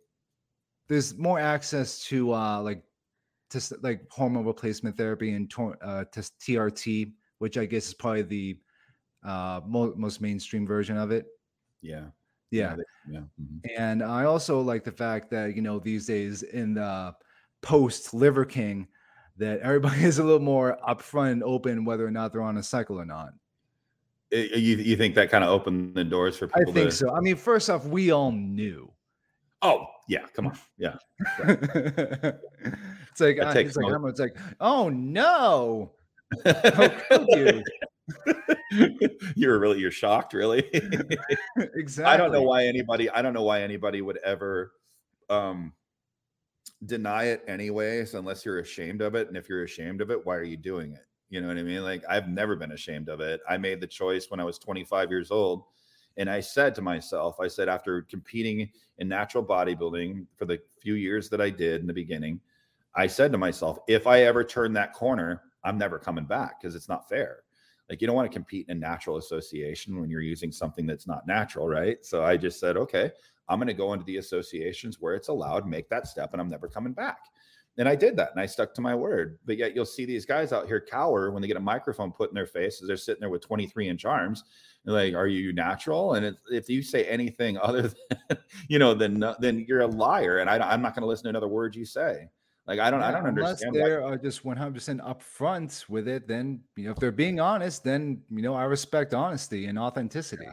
there's more access to uh like to like hormone replacement therapy and uh to TRT, which I guess is probably the uh mo- most mainstream version of it. Yeah. Yeah. Yeah. mhm. And I also like the fact that, you know, these days in the post Liver King, that everybody is a little more upfront and open whether or not they're on a cycle or not. I- You, you think that kind of opened the doors for I people think to so. I mean, first off, we all knew. Oh, yeah, come on. Yeah. it's like, That uh, it's like, I'm- it's like, oh no. How could you? you're really you're shocked, really. exactly. I don't know why anybody. I don't know why anybody would ever um, deny it anyways, unless you're ashamed of it. And if you're ashamed of it, why are you doing it? You know what I mean? Like I've never been ashamed of it. I made the choice when I was 25 years old. And I said to myself, I said, after competing in natural bodybuilding for the few years that I did in the beginning, I said to myself, if I ever turn that corner, I'm never coming back because it's not fair. Like you don't want to compete in a natural association when you're using something that's not natural, right? So I just said, okay, I'm going to go into the associations where it's allowed, make that step, and I'm never coming back. And I did that and I stuck to my word. But yet you'll see these guys out here cower when they get a microphone put in their face as they're sitting there with 23 inch arms. Like, are you natural? And if you say anything other than, you know, then, then you're a liar. And I, I'm not going to listen to another word you say. Like I don't, yeah, I don't unless understand. They're just 100 percent upfront with it. Then you know, if they're being honest, then you know, I respect honesty and authenticity. Yeah.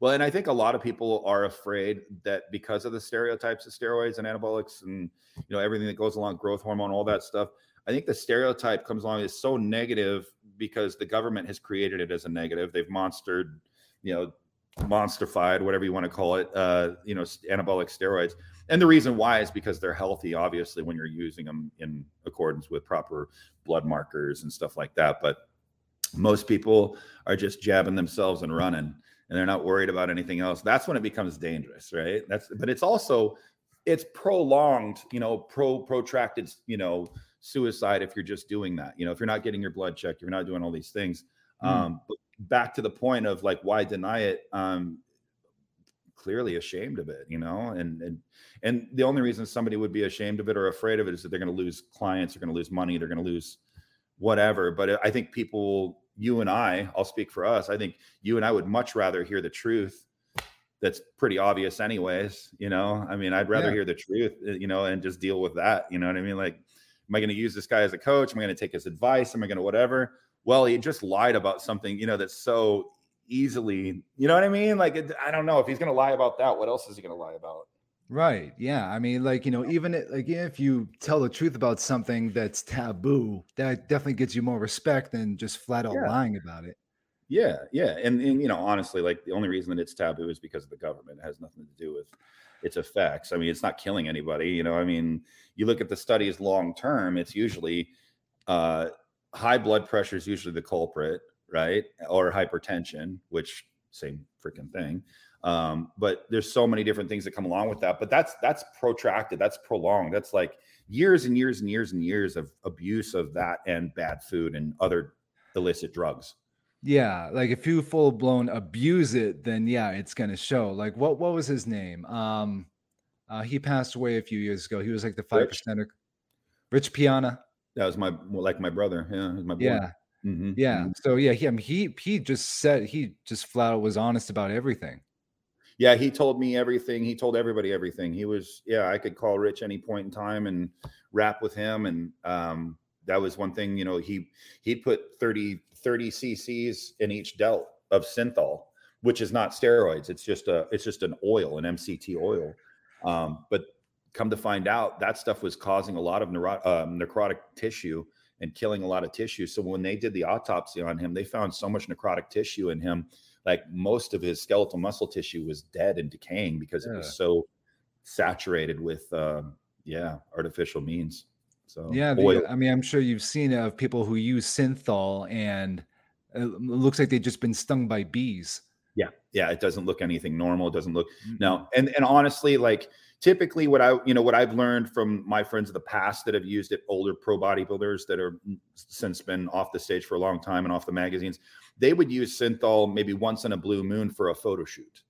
Well, and I think a lot of people are afraid that because of the stereotypes of steroids and anabolics and you know everything that goes along, growth hormone, all that stuff. I think the stereotype comes along is so negative because the government has created it as a negative. They've monstered, you know, monsterfied, whatever you want to call it, uh, you know, anabolic steroids. And the reason why is because they're healthy, obviously, when you're using them in accordance with proper blood markers and stuff like that. But most people are just jabbing themselves and running and they're not worried about anything else that's when it becomes dangerous right that's but it's also it's prolonged you know pro protracted you know suicide if you're just doing that you know if you're not getting your blood checked you're not doing all these things mm. um but back to the point of like why deny it um clearly ashamed of it you know and and and the only reason somebody would be ashamed of it or afraid of it is that they're going to lose clients they're going to lose money they're going to lose whatever but i think people you and I, I'll speak for us. I think you and I would much rather hear the truth. That's pretty obvious, anyways. You know, I mean, I'd rather yeah. hear the truth, you know, and just deal with that. You know what I mean? Like, am I going to use this guy as a coach? Am I going to take his advice? Am I going to whatever? Well, he just lied about something, you know, that's so easily, you know what I mean? Like, it, I don't know if he's going to lie about that. What else is he going to lie about? Right. Yeah. I mean, like, you know, even it, like if you tell the truth about something that's taboo, that definitely gets you more respect than just flat out yeah. lying about it. Yeah. Yeah. And, and, you know, honestly, like the only reason that it's taboo is because of the government. It has nothing to do with its effects. I mean, it's not killing anybody. You know, I mean, you look at the studies long term, it's usually uh, high blood pressure is usually the culprit, right? Or hypertension, which same freaking thing. Um, but there's so many different things that come along with that. But that's that's protracted, that's prolonged. That's like years and years and years and years of abuse of that and bad food and other illicit drugs. Yeah, like if you full blown abuse it, then yeah, it's gonna show. Like what what was his name? Um uh he passed away a few years ago. He was like the five percenter. Rich Piana. That was my like my brother. Yeah, my boy. Yeah. Mm-hmm. Yeah. Mm-hmm. So yeah, he I mean, he he just said he just flat out was honest about everything yeah, he told me everything. He told everybody everything. He was, yeah, I could call Rich any point in time and rap with him. And um, that was one thing, you know, he he put 30, 30 cc's in each delt of synthol, which is not steroids. It's just a it's just an oil, an MCT oil. Um, but come to find out, that stuff was causing a lot of neuro- um, necrotic tissue and killing a lot of tissue. So when they did the autopsy on him, they found so much necrotic tissue in him like most of his skeletal muscle tissue was dead and decaying because yeah. it was so saturated with um, yeah artificial means so yeah the, i mean i'm sure you've seen of people who use synthol and it looks like they've just been stung by bees yeah yeah it doesn't look anything normal it doesn't look mm-hmm. no and and honestly like typically what i you know what i've learned from my friends of the past that have used it older pro bodybuilders that are since been off the stage for a long time and off the magazines they would use synthol maybe once in a blue moon for a photo shoot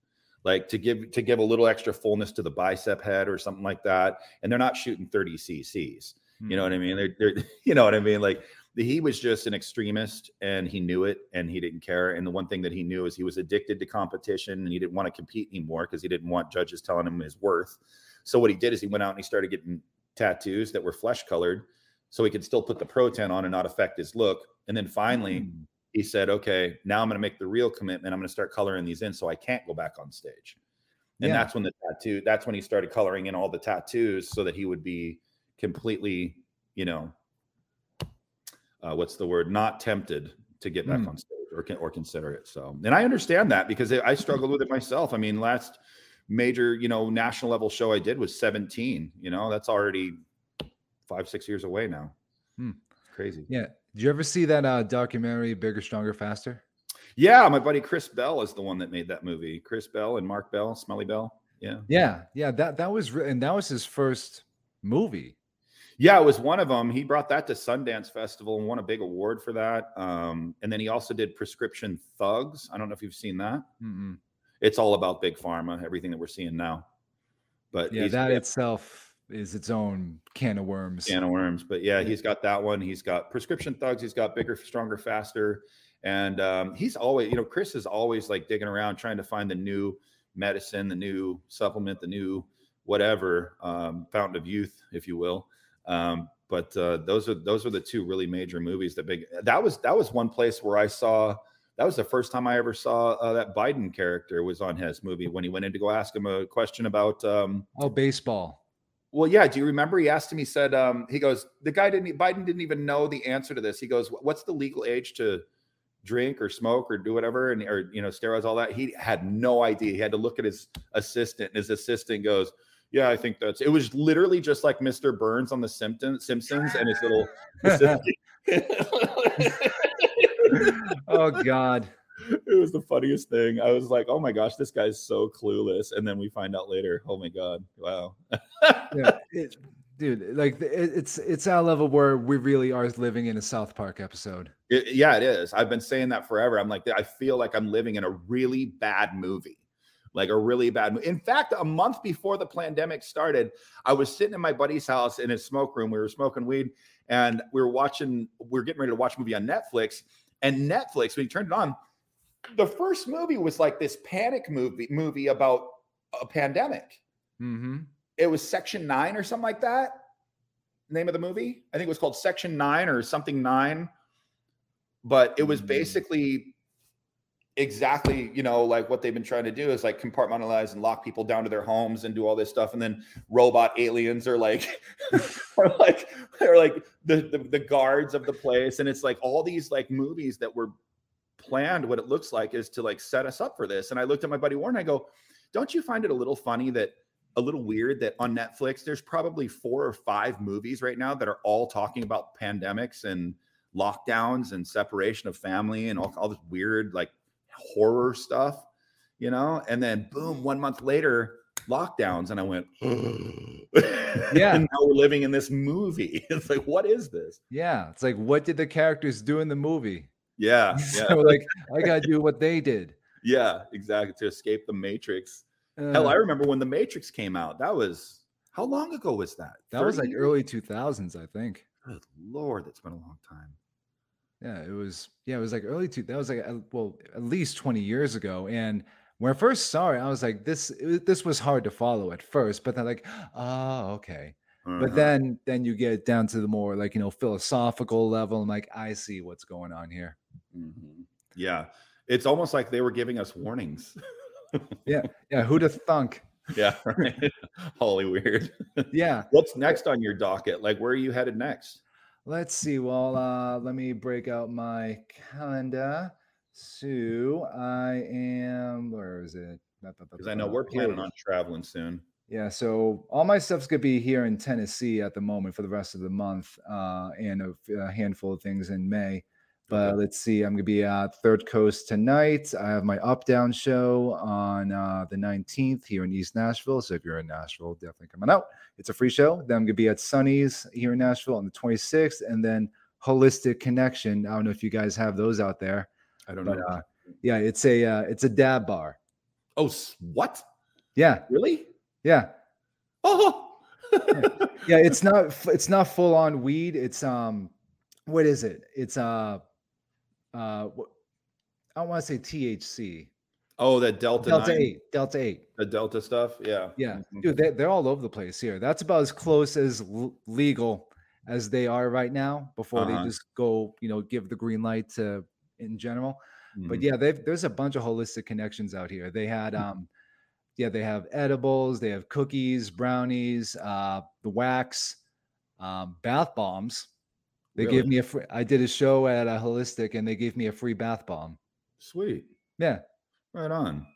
like to give to give a little extra fullness to the bicep head or something like that and they're not shooting 30 cc's. You know what i mean? They're, they're you know what i mean? Like he was just an extremist and he knew it and he didn't care. And the one thing that he knew is he was addicted to competition and he didn't want to compete anymore because he didn't want judges telling him his worth. So what he did is he went out and he started getting tattoos that were flesh colored so he could still put the ProTan on and not affect his look. And then finally mm. he said, okay, now I'm going to make the real commitment. I'm going to start coloring these in so I can't go back on stage. And yeah. that's when the tattoo, that's when he started coloring in all the tattoos so that he would be completely, you know, uh, what's the word? Not tempted to get back Mm. on stage or or consider it. So, and I understand that because I struggled with it myself. I mean, last major, you know, national level show I did was 17. You know, that's already five, six years away now. Hmm. Crazy. Yeah. Did you ever see that uh, documentary, Bigger, Stronger, Faster? Yeah, my buddy Chris Bell is the one that made that movie. Chris Bell and Mark Bell, Smelly Bell. Yeah. Yeah, yeah. That that was and that was his first movie. Yeah, it was one of them. He brought that to Sundance Festival and won a big award for that. Um, and then he also did Prescription Thugs. I don't know if you've seen that. Mm-mm. It's all about big pharma, everything that we're seeing now. But Yeah, that itself is its own can of worms. can of worms. But yeah, Yeah. he's got that one. He's got Prescription Thugs. He's got Bigger, Stronger, Faster. And um, he's always, you know, Chris is always like digging around trying to find the new medicine, the new supplement, the new whatever um, fountain of youth, if you will. Um, but uh, those are those are the two really major movies that big. That was that was one place where I saw. That was the first time I ever saw uh, that Biden character was on his movie when he went in to go ask him a question about um, Oh, baseball. well, yeah. Do you remember? He asked him. He said, um, "He goes, the guy didn't. Biden didn't even know the answer to this. He goes, what's the legal age to drink or smoke or do whatever, and or you know, steroids, all that. He had no idea. He had to look at his assistant, and his assistant goes, "Yeah, I think that's." It was literally just like Mr. Burns on the Simpsons, Simpsons, and his little. oh God. it was the funniest thing. I was like, "Oh my gosh, this guy's so clueless," and then we find out later, "Oh my god, wow." Yeah, it- dude, like it, it's it's our level where we really are living in a South Park episode. It- yeah, it is. I've been saying that forever. I'm like, I feel like I'm living in a really bad movie, like a really bad movie. In fact, a month before the pandemic started, I was sitting in my buddy's house in his smoke room. We were smoking weed and we were watching, we were getting ready to watch a movie on Netflix. And Netflix, when you turned it on, the first movie was like this panic movie movie about a pandemic. Mm-hmm. It was Section Nine or something like that. Name of the movie? I think it was called Section Nine or something Nine. But it was Mm. basically exactly, you know, like what they've been trying to do is like compartmentalize and lock people down to their homes and do all this stuff. And then robot aliens are like, are like, they're like the, the the guards of the place. And it's like all these like movies that were planned. What it looks like is to like set us up for this. And I looked at my buddy Warren. I go, don't you find it a little funny that a little weird that on Netflix there's probably four or five movies right now that are all talking about pandemics and lockdowns and separation of family and all, all this weird like horror stuff, you know? And then boom, one month later, lockdowns. And I went, Yeah. and now we're living in this movie. It's like, what is this? Yeah, it's like what did the characters do in the movie? Yeah. Yeah. so like I gotta do what they did. yeah. Exactly. To escape the Matrix. Hell, Uh, I remember when the Matrix came out. That was how long ago was that? that was like years? early two thousands, I think. Good lord, that's been a long time. Yeah, it was. Yeah, it was like early two. That was like well, at least twenty years ago. And when I first saw it, I was like, this it- this was hard to follow at first. But then like, oh, okay. Uh-huh. But then then you get down to the more like you know philosophical level. and like, I see what's going on here. Mhm. yeah, it's almost like they were giving us warnings. Yeah, yeah, who'd have thunk? yeah, right. Holy weird. Yeah. What's next on your docket? Like, where are you headed next? Let's see. Well, uh, let me break out my calendar. So I am. Where is it? Because I know we're planning on traveling soon. Yeah, so all my stuff's gonna be here in Tennessee at the moment for the rest of the month, uh, and a handful of things in May. But let's see, I'm gonna be at Third Coast tonight. I have my Up Down show on uh, the 19th here in East Nashville. So if you're in Nashville, definitely coming out. It's a free show. Then I'm gonna be at Sunny's here in Nashville on the 26th, and then Holistic Connection. I don't know if you guys have those out there, I don't but know. uh, yeah, it's a uh, it's a dab bar. oh, what? Yeah, Really? yeah. Oh, yeah it's not it's not full on weed it's um what is it it's uh uh i don't want to say thc oh, that Delta, delta 9, 8 delta 8 the Delta stuff. Yeah. yeah Mhm. dude they, they're all over the place here that's about as close as l- legal as they are right now before Uh-huh. they just go you know give the green light to in general but Mhm. yeah they've there's a bunch of holistic connections out here they had um yeah they have edibles they have cookies brownies uh the wax um bath bombs They Really? gave me a free. I did a show at a holistic, and they gave me a free bath bomb. Sweet. Yeah, Right on.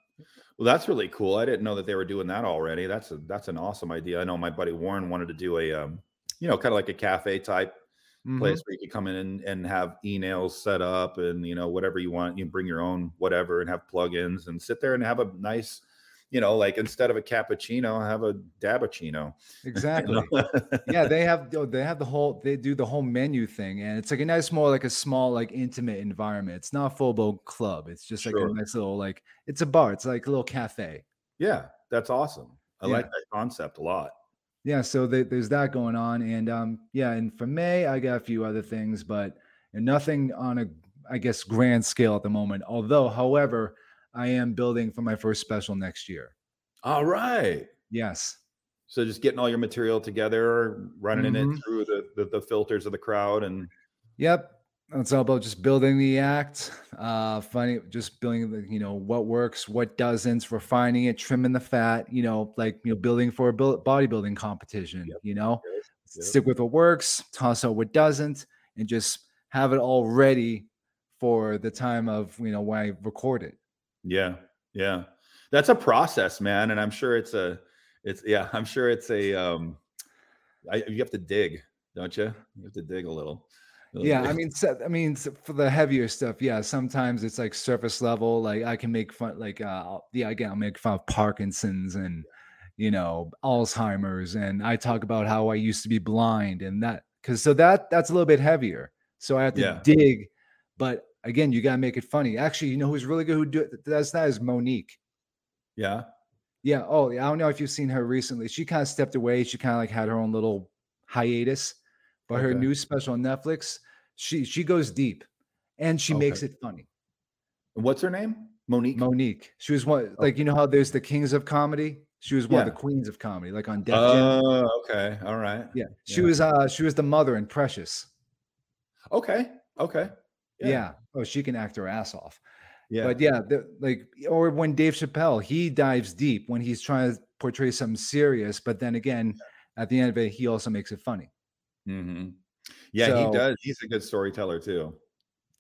Well, that's really cool. I didn't know that they were doing that already. That's a that's an awesome idea. I know my buddy Warren wanted to do a um, you know, kind of like a cafe type mhm. place where you could come in and, and have e-nails set up and you know whatever you want. You bring your own whatever and have plugins and sit there and have a nice, you know, like instead of a cappuccino, have a dabbuccino. you exactly. know? yeah, they have oh, they have the whole they do the whole menu thing, and it's like a nice, more like a small, like intimate environment. It's not a full blown club. It's just like Sure. a nice little like it's a bar. It's like a little cafe. yeah, that's awesome. I Yeah. like that concept a lot. Yeah, so they, there's that going on, and um, yeah, and for May, I got a few other things, but nothing on a, I guess, grand scale at the moment. Although, however, I am building for my first special next year. All right. Yes. So just getting all your material together, running Mhm. it through the, the the filters of the crowd, and Yep. It's all about just building the act, uh, finding just building the, you know, what works, what doesn't, refining it, trimming the fat, you know, like you know, building for a build, bodybuilding competition, Yep. you know, Yep. Yep. stick with what works, toss out what doesn't, and just have it all ready for the time of you know when I record it. Yeah, yeah, that's a process, man. And I'm sure it's a, it's yeah, I'm sure it's a, um, I, you have to dig, don't you? You have to dig a little. a little Yeah, bit. I mean, I mean, for the heavier stuff, yeah, sometimes it's like surface level. Like I can make fun, like, uh, yeah, again, I'll make fun of Parkinson's and you know Alzheimer's, and I talk about how I used to be blind and that, because so that that's a little bit heavier. So I have to Yeah. dig, but again, you gotta make it funny. Actually, you know who's really good who do, does that is Mo'Nique. yeah, Yeah. Oh, yeah. I don't know if you've seen her recently. She kind of stepped away. She kind of like had her own little hiatus, but her new special on Netflix, she she goes deep, and she makes it funny. What's her name? Mo'Nique. Mo'Nique. She was one like you know how there's the kings of comedy. She was one of the queens of comedy, like on Def Jam. Oh, okay, all right. Yeah. She yeah. was uh she was the mother in Precious. Okay, okay. Yeah. Oh, she can act her ass off. yeah. But yeah, the, like or when Dave Chappelle, he dives deep when he's trying to portray something serious, but then again, at the end of it, he also makes it funny. hmm Yeah, So- he does. He's a good storyteller too.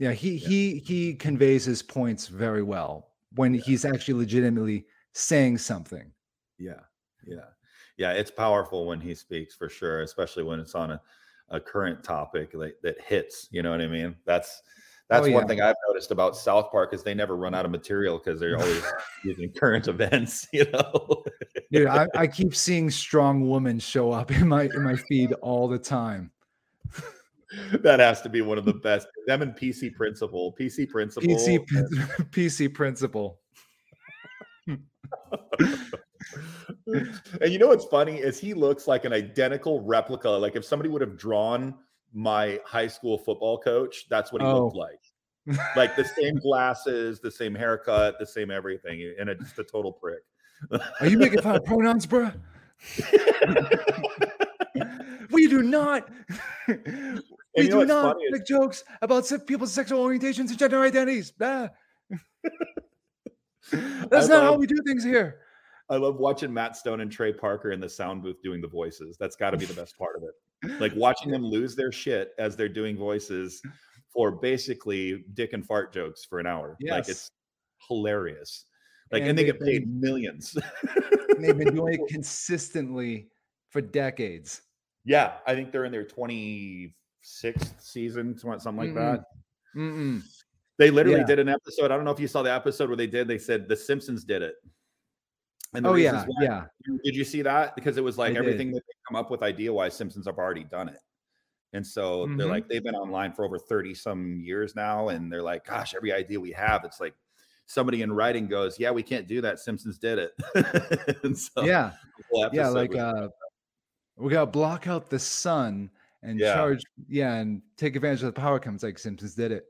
Yeah, he he he conveys his points very well when he's actually legitimately saying something. Yeah, yeah, yeah. It's powerful when he speaks for sure, especially when it's on a, a current topic like, that hits. You know what I mean? That's that's Oh, one yeah. thing I've noticed about South Park is they never run out of material because they're always using current events. You know? Dude, I, I keep seeing strong women show up in my in my feed all the time. that has to be one of the best. Them and PC Principal, PC Principal. PC PC principal. and you know what's funny is he looks like an identical replica. Like if somebody would have drawn my high school football coach, that's what he looked Oh. like. Like the same glasses, the same haircut, the same everything, and a, just a total prick. Are you making fun of pronouns, bruh? We do not. we you know do not funny is- make jokes about people's sexual orientations and gender identities. Ah. That's not how we do things here. I love watching Matt Stone and Trey Parker in the sound booth doing the voices. That's got to be the best part of it. Like watching them lose their shit as they're doing voices for basically dick and fart jokes for an hour. Like Yes. it's hilarious. Like and, And they get paid millions. And they've been doing it consistently for decades. yeah, I think they're in their 26th season, something like Mm-mm. that. Mm-mm. They literally Yeah. did an episode. I don't know if you saw the episode where they did. They said the Simpsons did it. And Oh yeah, yeah. Did you see that? Because it was like I did. everything that they come up with idea wise, Simpsons have already done it. And so they're Mhm. like, they've been online for over 30 some years now. And they're like, gosh, every idea we have, it's like somebody in writing goes, Yeah, we can't do that. Simpsons did it. and so Yeah, yeah. Like was- uh, we gotta block out the sun and Yeah. charge. Yeah, and take advantage of the power comes. Like Simpsons did it.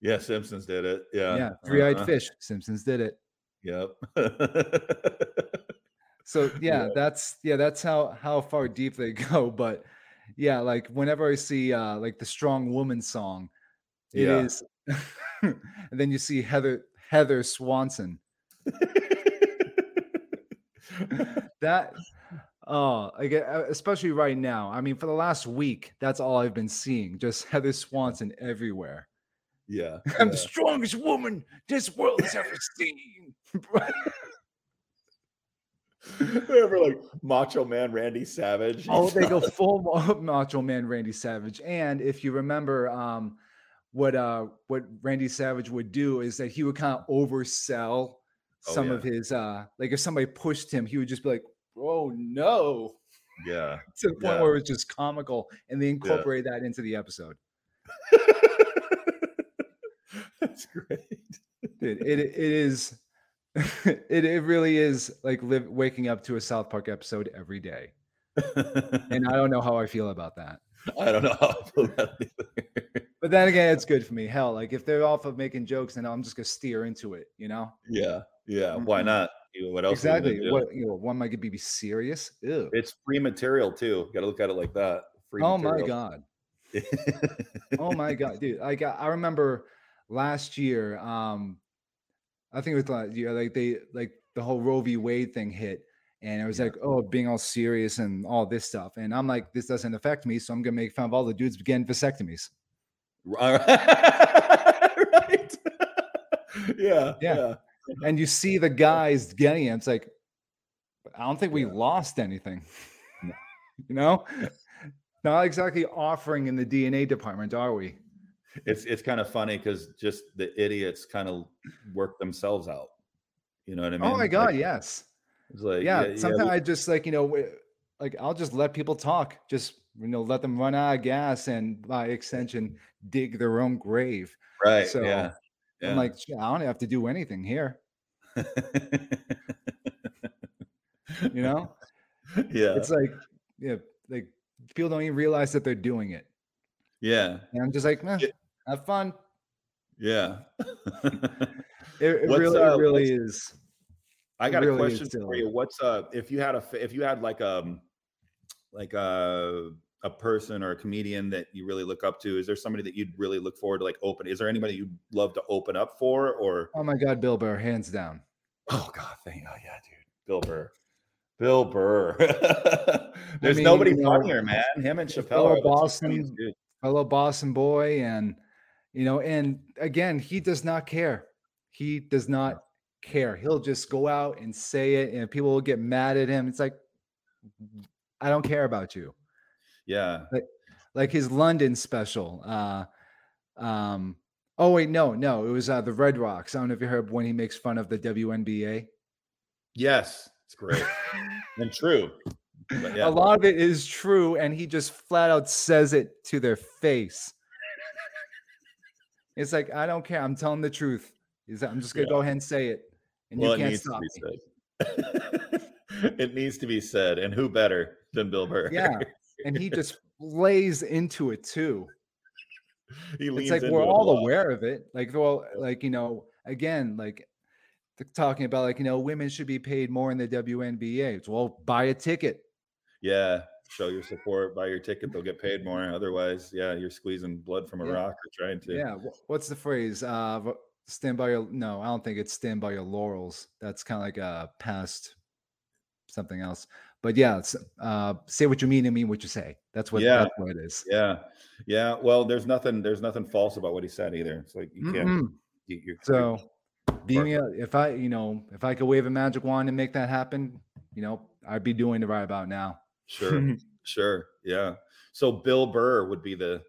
yeah, Simpsons did it. Yeah. Yeah, three-eyed uh-huh, fish. Simpsons did it. Yep. So yeah, Yeah. that's yeah, that's how how far deep they go. But yeah, like whenever I see uh like the strong woman song, it Yeah. is and then you see Heather Heather Swanson. That Oh, like uh, especially right now. I mean, for the last week, that's all I've been seeing. Just Heather Swanson everywhere. Yeah. I'm yeah. the strongest woman this world has ever seen. Remember like Macho Man Randy Savage? oh, they go full Macho Man Randy Savage. And if you remember, um, what uh what Randy Savage would do is that he would kind of oversell Oh, some yeah. of his uh like if somebody pushed him, he would just be like, "Oh no," Yeah. to the point Yeah. where it was just comical, and they incorporate that into the episode. That's great. Dude, it it is it it really is like live waking up to a South Park episode every day, and I don't know how I feel about that. I don't know how I feel about it either. But then again, it's good for me. Hell, like if they're off of making jokes, then I'm just gonna steer into it. You know Yeah. Yeah. Why Mhm. not? What else? are you gonna exactly. What you know? One might be serious. Ew. It's free material too. Got to look at it like that. Free Oh my god. Oh my god, dude! Like I I remember last year. Um, I think it was like yeah, like they like the whole Roe v. Wade thing hit, and it was Yeah. like, oh, being all serious and all this stuff. And I'm like, this doesn't affect me, so I'm gonna make fun of all the dudes getting vasectomies. right. yeah. Yeah. Yeah. And you see the guys getting it. It's like, I don't think we Yeah. lost anything. You know, not exactly offering in the DNA department, are we? It's it's kind of funny because just the idiots kind of work themselves out. You know what I mean? oh my god, Like, yes. It's like yeah, yeah, sometimes we- I just like you know, like I'll just let people talk, just you know, let them run out of gas, and by extension, dig their own grave. right. so, yeah. yeah. I'm like, I don't have to do anything here, you know. yeah. It's like, yeah, like people don't even realize that they're doing it, yeah. and I'm just like, eh, Yeah. have fun. Yeah. It, it really, uh, really is. I got really a question for you. What's uh if you had a if you had like um like a a person or a comedian that you really look up to? Is there somebody that you'd really look forward to like open? Is there anybody you'd love to open up for? Or Oh my God, Bill Burr, hands down. oh god, thank oh yeah, dude, Bill Burr, Bill Burr. There's mean, nobody you know, funnier, man. Him and Chappelle fellow are the two Boston-. Fellow Boston boy, and you know, and again, he does not care. He does not care. He'll just go out and say it, and people will get mad at him. It's like, I don't care about you. Yeah, Like his London special. Uh, um, oh wait, no, no, it was uh, the Red Rocks. I don't know if you heard when he makes fun of the WNBA. yes, it's great and true. Yeah, A lot of it is true, and he just flat out says it to their face. It's like I don't care. I'm telling the truth. I'm just gonna Yeah. go ahead and say it, and well, you can't stop to me. it needs to be said, and who better than Bill Burr? Yeah, And he just lays into it too. he leans It's like we're all aware of it. Like they're like you know, again, like talking about like you know, women should be paid more in the WNBA. It's well, buy a ticket. Yeah, show your support, buy your ticket, they'll get paid more. Otherwise, yeah, you're squeezing blood from a Yeah. rock or trying to. Yeah. What's the phrase? Uh, stand by your. No, I don't think it's stand by your laurels. That's kind of like a past something else. But yeah, it's, uh, say what you mean and mean what you say. That's what. Yeah. That's what it is. yeah, yeah. Well, there's nothing, there's nothing false about what he said either. It's like you can't. You, you're, So, being a, if I, you know, if I could wave a magic wand and make that happen, you know, I'd be doing it right about now. Sure, sure, yeah. So Bill Burr would be the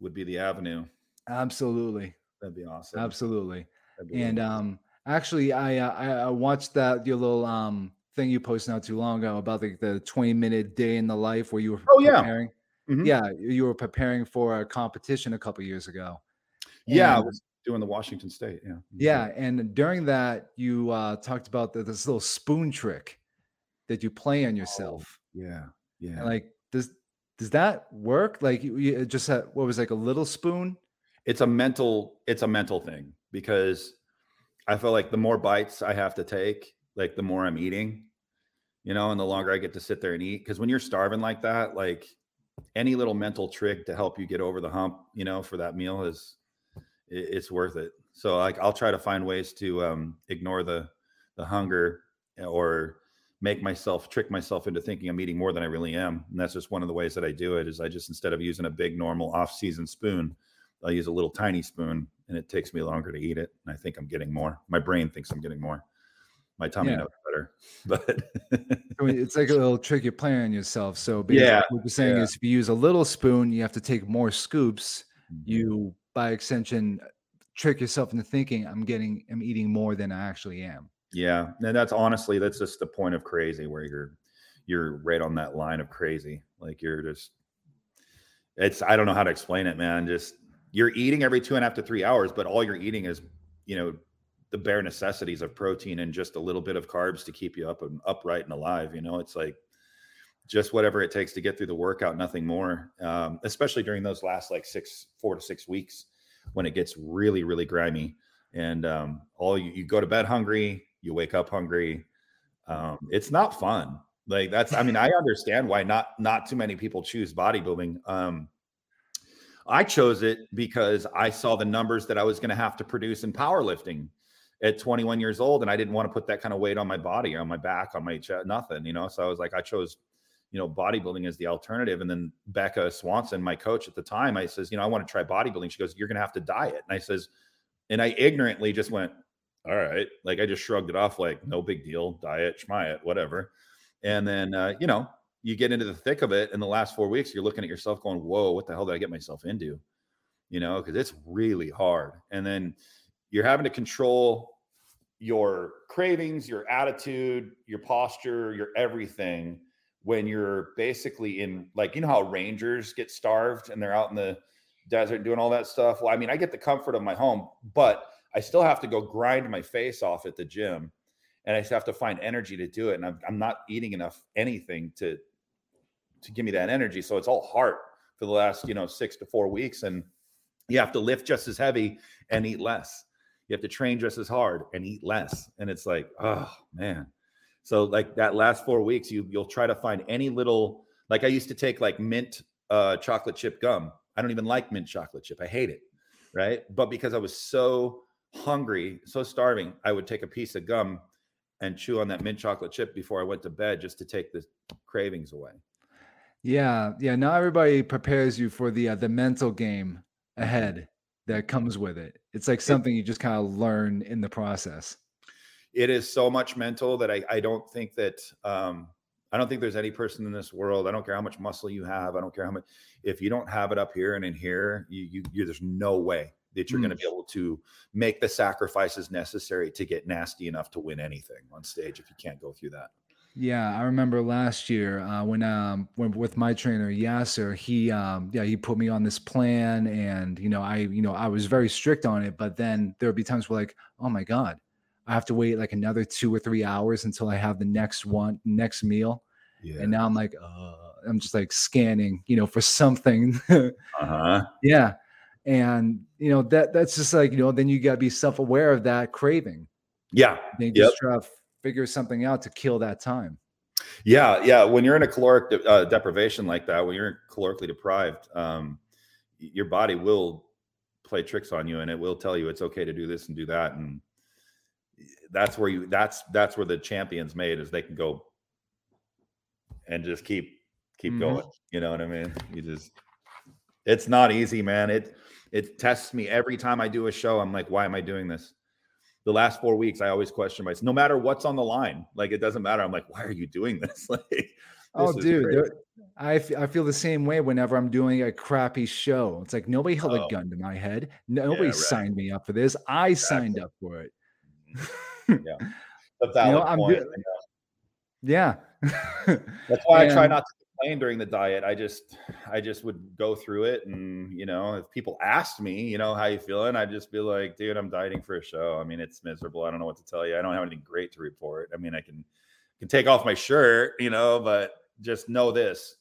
would be the avenue. Absolutely, That'd be awesome. absolutely. Be And really um, actually, I, uh, I I watched that your little um thing you posted not too long ago about the, the twenty minute day in the life where you were Oh, yeah. preparing. Mhm. Yeah, you were preparing for a competition a couple years ago. yeah, I was doing the Washington State. Yeah, Yeah, and during that, you uh, talked about the, this little spoon trick that you play on yourself. Yeah, yeah. And, Like, does does that work? Like, you, you just had, what was like a little spoon? it's a mental it's a mental thing because i feel like the more bites i have to take like the more i'm eating you know and the longer i get to sit there and eat because when you're starving like that like any little mental trick to help you get over the hump you know for that meal is it, it's worth it so like i'll try to find ways to um ignore the the hunger or make myself trick myself into thinking I'm eating more than I really am. And that's just one of the ways that I do it is I just instead of using a big normal off-season spoon, I'll use a little tiny spoon and it takes me longer to eat it. And I think I'm getting more. My brain thinks I'm getting more. My tummy Yeah. knows better. But I mean, it's like a little trick you're playing on yourself. So Yeah, what you're saying yeah. is if you use a little spoon, you have to take more scoops. Mm-hmm. You by extension trick yourself into thinking I'm getting I'm eating more than I actually am. Yeah, and that's honestly that's just the point of crazy where you're you're right on that line of crazy. Like you're just it's I don't know how to explain it, man. Just you're eating every two and a half to three hours, but all you're eating is you know the bare necessities of protein and just a little bit of carbs to keep you up and upright and alive. You know, it's like just whatever it takes to get through the workout, nothing more. Um, especially during those last like six, four to six weeks when it gets really, really grimy. And um, all you, you go to bed hungry, you wake up hungry. Um, it's not fun. Like that's, I mean, I understand why not not too many people choose bodybuilding. Um, I chose it because I saw the numbers that I was going to have to produce in powerlifting at 21 years old, and I didn't want to put that kind of weight on my body, on my back, on my chest, nothing, you know. So I was like, I chose, you know, bodybuilding as the alternative. And then Becca Swanson, my coach at the time, I says, you know, I want to try bodybuilding. She goes, you're going to have to diet, and I says, and I ignorantly just went, all right, like I just shrugged it off, like no big deal, diet, schmy it, whatever. And then, uh, you know, you get into the thick of it in the last four weeks, you're looking at yourself going, whoa, what the hell did I get myself into? You know, because it's really hard. And then you're having to control your cravings, your attitude, your posture, your everything when you're basically in like you know how rangers get starved and they're out in the desert doing all that stuff. Well, I mean, I get the comfort of my home, but I still have to go grind my face off at the gym and I have to find energy to do it. And I'm, I'm not eating enough anything to to give me that energy. So it's all heart for the last, you know, six to four weeks. And you have to lift just as heavy and eat less. You have to train just as hard and eat less. And it's like, oh man. So like that last four weeks, you you'll try to find any little like I used to take like mint uh chocolate chip gum. I don't even like mint chocolate chip. I hate it. Right. But because I was so hungry, so starving, I would take a piece of gum and chew on that mint chocolate chip before I went to bed just to take the cravings away. Yeah, yeah. Now everybody prepares you for the uh, the mental game ahead that comes with it. It's like something you just kind of learn in the process. It is so much mental that I, I don't think that um, I don't think there's any person in this world. I don't care how much muscle you have. I don't care how much. If you don't have it up here and in here, you, you, you there's no way that you're Mm. going to be able to make the sacrifices necessary to get nasty enough to win anything on stage if you can't go through that. Yeah, I remember last year uh, when um when with my trainer Yasser, he um yeah he put me on this plan, and you know I you know I was very strict on it, but then there would be times where like oh my god, I have to wait like another two or three hours until I have the next one next meal, Yeah. and now I'm like uh, I'm just like scanning you know for something, uh-huh. yeah, and you know that that's just like you know then you got to be self aware of that craving, Yeah. then you Yep. just try to figure something out to kill that time. Yeah, yeah. When you're in a caloric de- uh, deprivation like that, when you're calorically deprived, um, your body will play tricks on you, and it will tell you it's okay to do this and do that, and that's where you that's that's where the champions made is they can go and just keep keep Mhm. going. You know what I mean? You just it's not easy, man. It it tests me every time I do a show. I'm like, why am I doing this? The last four weeks, I always question myself. No matter what's on the line, like it doesn't matter. I'm like, why are you doing this? like, Oh, this is dude, there- I, f- I feel the same way whenever I'm doing a crappy show. It's like nobody held Oh. a gun to my head. Nobody right. signed me up for this. I signed up for it. yeah, a valid point. do- I know. Yeah. That's why I try not to complain during the diet. I just, I just would go through it, and you know, if people asked me, you know, how you feeling, I'd just be like, dude, I'm dieting for a show. I mean, it's miserable. I don't know what to tell you. I don't have anything great to report. I mean, I can, can take off my shirt, you know, but just know this: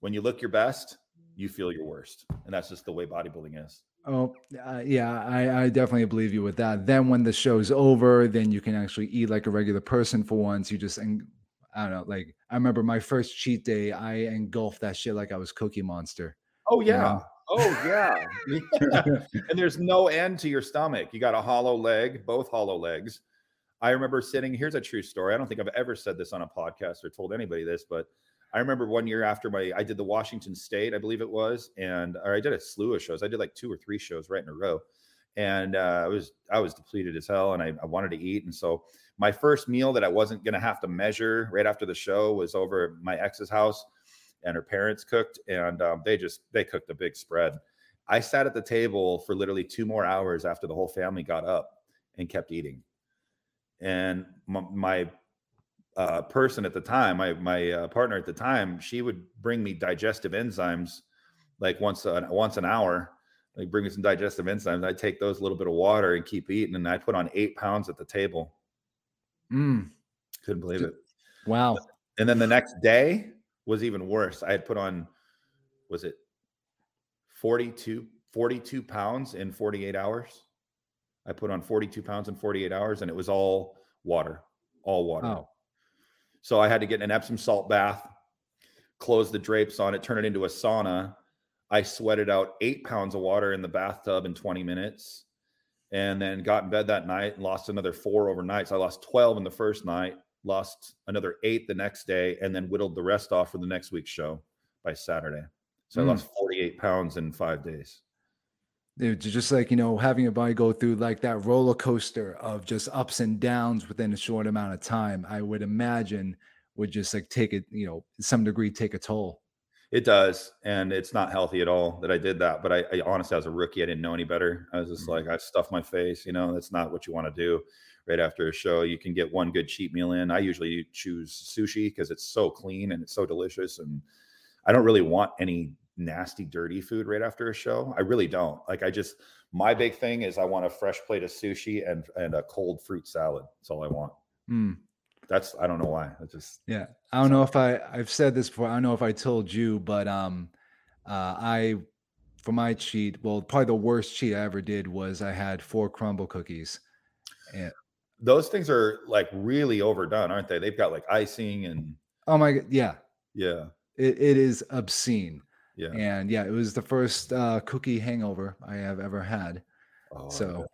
when you look your best, you feel your worst, and that's just the way bodybuilding is. oh, uh, yeah. I, I definitely believe you with that. Then when the show's over, then you can actually eat like a regular person for once. You just, I don't know. Like I remember my first cheat day, I engulfed that shit like I was Cookie Monster. Oh you yeah. know? Oh yeah. Yeah. and there's no end to your stomach. You got a hollow leg, both hollow legs. I remember sitting. Here's a true story. I don't think I've ever said this on a podcast or told anybody this, but I remember one year after my I did the Washington State, I believe it was, and or I did a slew of shows. I did like two or three shows right in a row, and uh, I was I was depleted as hell, and I, I wanted to eat, and so my first meal that I wasn't to have to measure right after the show was over my ex's house, and her parents cooked, and um, they just they cooked a big spread. I sat at the table for literally two more hours after the whole family got up and kept eating, and my, my uh, person at the time, my my uh, partner at the time, she would bring me digestive enzymes like once a, once an hour. Like bring me some digestive enzymes. I'd take those a little bit of water and keep eating, and I put on eight pounds at the table. Mm. Couldn't believe it. Wow. And then the next day was even worse. I had put on, was it 42, 42 pounds in 48 hours? I put on 42 pounds in 48 hours, and it was all water, all water. Wow. So I had to get an Epsom salt bath, close the drapes on it, turn it into a sauna. I sweated out eight pounds of water in the bathtub in 20 minutes and then got in bed that night and lost another four overnight. So I lost 12 in the first night, lost another eight the next day, and then whittled the rest off for the next week's show by Saturday. So Mm. I lost 48 pounds in five days. Dude, it's just like, you know, having your body go through like that roller coaster of just ups and downs within a short amount of time, I would imagine would just like take it, you know, some degree take a toll. It does, and it's not healthy at all that I did that. But I, I honestly, as a rookie, I didn't know any better. I was just Mhm. like, I stuffed my face. You know, that's not what you want to do right after a show. You can get one good cheat meal in. I usually choose sushi because it's so clean and it's so delicious, and I don't really want any nasty, dirty food right after a show. I really don't. Like, I just my big thing is I want a fresh plate of sushi and and a cold fruit salad. That's all I want. Mm. That's I don't know why. I just Yeah. I don't know if I I've said this before. I don't know if I told you, but um uh I for my cheat, well, probably the worst cheat I ever did was I had four Crumbl cookies. And those things are like really overdone, aren't they? They've got like icing and oh my god, yeah. yeah, It, it is obscene. yeah. And yeah, it was the first uh cookie hangover I have ever had. Oh, So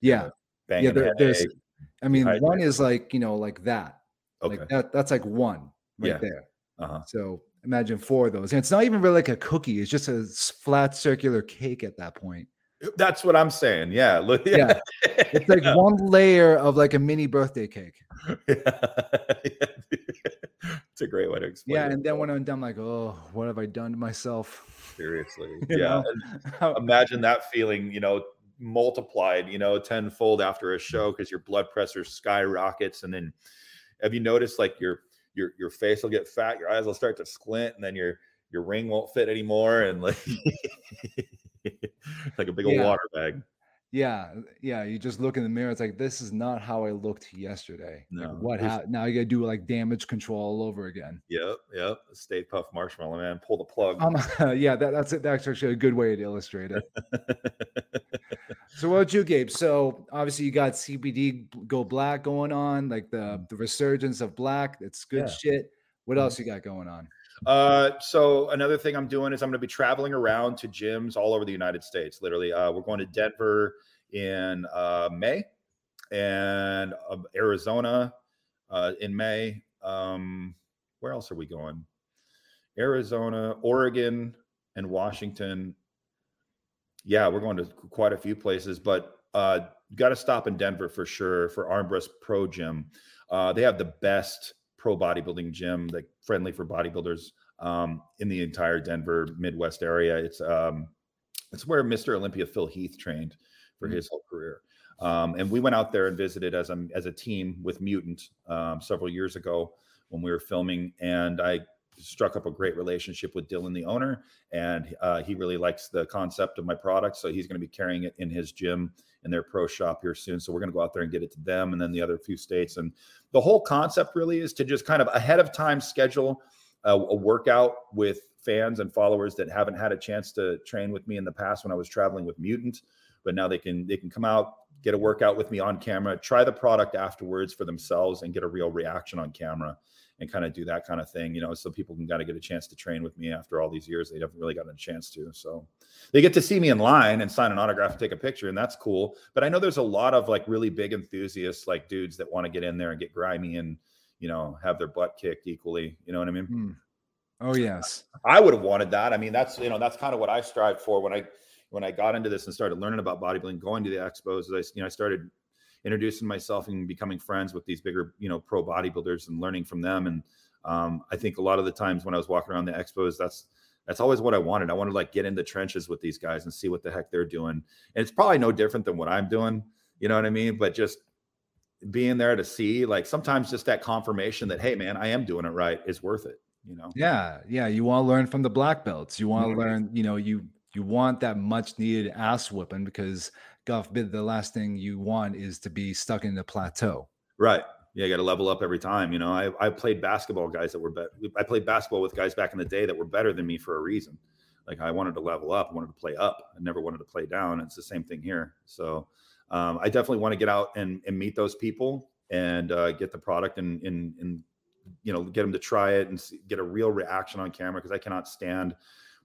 yeah. Yeah, there, there's. I mean, one dehydrated. is like, you know, like that. okay. Like that that's like one right Yeah. there. uh-huh. So imagine four of those. And it's not even really like a cookie, it's just a flat circular cake at that point. That's what I'm saying. Yeah, look. Yeah. It's like one layer of like a mini birthday cake. Yeah. it's a great way to explain. Yeah. it. And then when I'm done, I'm like, oh, what have I done to myself? seriously, yeah. know? and How- Imagine that feeling. You know, multiplied. You know, tenfold after a mm-hmm. show because your blood pressure skyrockets, and then have you noticed like your your your face will get fat, your eyes will start to squint, and then your your ring won't fit anymore, and like like a big old Yeah. water bag. Yeah. Yeah. You just look in the mirror. It's like, this is not how I looked yesterday. Like, what happened? Now you got to do like damage control all over again. Yep, yep. Stay Puft marshmallow man. Pull the plug. Um, yeah, that, that's it. That's actually a good way to illustrate it. So what about you, Gabe? So obviously you got CBD go black going on, like the the resurgence of black. It's good Yeah. shit. What Mhm. else you got going on? Uh, so another thing I'm doing is I'm going to be traveling around to gyms all over the United States. Literally, uh, we're going to Denver in uh, May, and uh, Arizona uh, in May. Um, where else are we going? Arizona, Oregon, and Washington. Yeah, we're going to quite a few places, but uh, got to stop in Denver for sure for Armbrust Pro Gym. Uh, they have the best pro bodybuilding gym, like friendly for bodybuilders um, in the entire Denver Midwest area. It's um, it's where Mr. Olympia Phil Heath trained for Mhm. his whole career. Um, and we went out there and visited as a as a team with Mutant um, several years ago when we were filming, and I struck up a great relationship with Dylan, the owner, and uh, he really likes the concept of my product, so he's going to be carrying it in his gym in their pro shop here soon. So we're going to go out there and get it to them, and then the other few states. And the whole concept really is to just kind of ahead of time schedule a, a workout with fans and followers that haven't had a chance to train with me in the past when I was traveling with Mutant, but now they can they can come out get a workout with me on camera, try the product afterwards for themselves, and get a real reaction on camera. And kind of do that kind of thing, you know, so people can kind of get a chance to train with me after all these years. They haven't really gotten a chance to. So they get to see me in line and sign an autograph and take a picture, and that's cool. But I know there's a lot of like really big enthusiasts, like dudes that want to get in there and get grimy and you know have their butt kicked equally. You know what I mean? Hmm. Oh yes. I would have wanted that. I mean, that's you know that's kind of what I strive for when I when I got into this and started learning about bodybuilding, going to the expos. I you know I started introducing myself and becoming friends with these bigger you know pro bodybuilders and learning from them. And um, I think a lot of the times when I was walking around the expos, that's that's always what I wanted. I wanted to like get in the trenches with these guys and see what the heck they're doing. And it's probably no different than what I'm doing. You know what I mean? But just being there to see, like sometimes just that confirmation that, hey man, I am doing it right is worth it. You know? Yeah, yeah. You want to learn from the black belts. You want to Mhm. learn, you know, you you want that much needed ass whipping because God forbid the last thing you want is to be stuck in the plateau. Right. Yeah, you got to level up every time. You know, I, I played basketball guys that were better. I played basketball with guys back in the day that were better than me for a reason. Like I wanted to level up, I wanted to play up. I never wanted to play down. It's the same thing here. So um, I definitely want to get out and, and meet those people and uh, get the product and, and, and, you know, get them to try it and see, get a real reaction on camera. Cause I cannot stand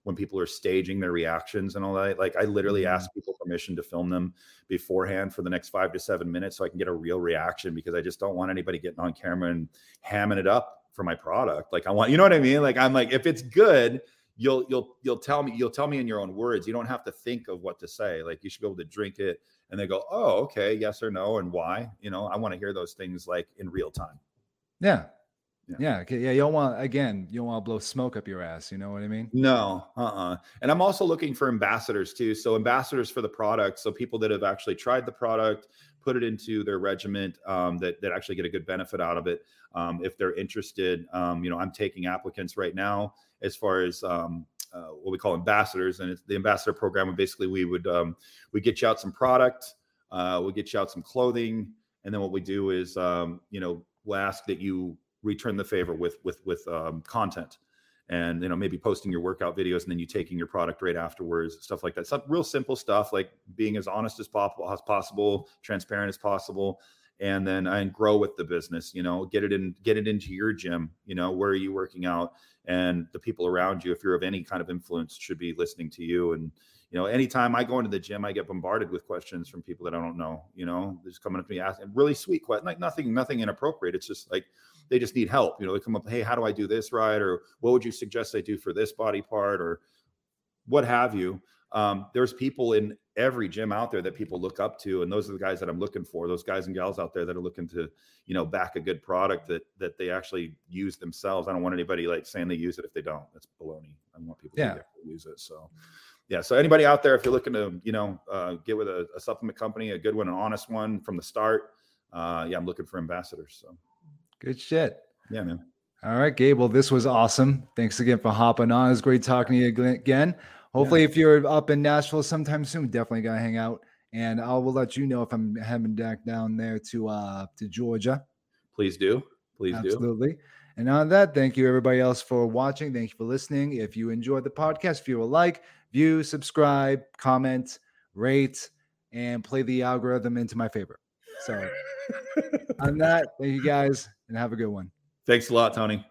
when people are staging their reactions and all that. Like I literally Mhm. ask people permission to film them beforehand for the next five to seven minutes so I can get a real reaction because I just don't want anybody getting on camera and hamming it up for my product. Like I want, you know what I mean? Like I'm like, if it's good, you'll you'll you'll tell me you'll tell me in your own words. You don't have to think of what to say. Like you should be able to drink it and they go, oh, okay, yes or no, and why. You know, I want to hear those things like in real time. Yeah. Yeah. Yeah. Yeah. You don't want again, you don't want to blow smoke up your ass. You know what I mean? No, uh-uh. And I'm also looking for ambassadors too. So ambassadors for the product. So people that have actually tried the product, put it into their regiment, um, that that actually get a good benefit out of it. Um, if they're interested, um, you know, I'm taking applicants right now as far as um, uh, what we call ambassadors, and it's the ambassador program. And basically, we would um, we get you out some product, uh, we'll get you out some clothing, and then what we do is, um, you know, we'll ask that you return the favor with with with um, content. And you know maybe posting your workout videos and then you taking your product right afterwards stuff like that. Some real simple stuff like being as honest as possible as possible transparent as possible and then and grow with the business you know get it in get it into your gym you know where are you working out? And the people around you if you're of any kind of influence should be listening to you. And you know anytime i go into the gym i get bombarded with questions from people that i don't know you know they're just coming up to me asking really sweet questions like nothing nothing inappropriate. It's just like they just need help. You know, they come up, hey, how do I do this right? Or what would you suggest I do for this body part? Or what have you. Um, there's people in every gym out there that people look up to, and those are the guys that I'm looking for. Those guys and gals out there that are looking to, you know, back a good product that that they actually use themselves. I don't want anybody like saying they use it if they don't. That's baloney. I want people Yeah. to use it. So, yeah. So anybody out there, if you're looking to, you know, uh, get with a, a supplement company, a good one, an honest one from the start, uh, yeah, I'm looking for ambassadors. So, Good shit. yeah, man. All right, Gabe. Well, this was awesome. Thanks again for hopping on. It was great talking to you again. Hopefully, if you're up in Nashville sometime soon, definitely gotta hang out. And I will let you know if I'm heading back down there to uh to Georgia. Please do. Please do. Absolutely. And on that, thank you everybody else for watching. Thank you for listening. If you enjoyed the podcast, if you will like, view, subscribe, comment, rate, and play the algorithm into my favor. So on that, thank you guys and have a good one. Thanks a lot, Tony.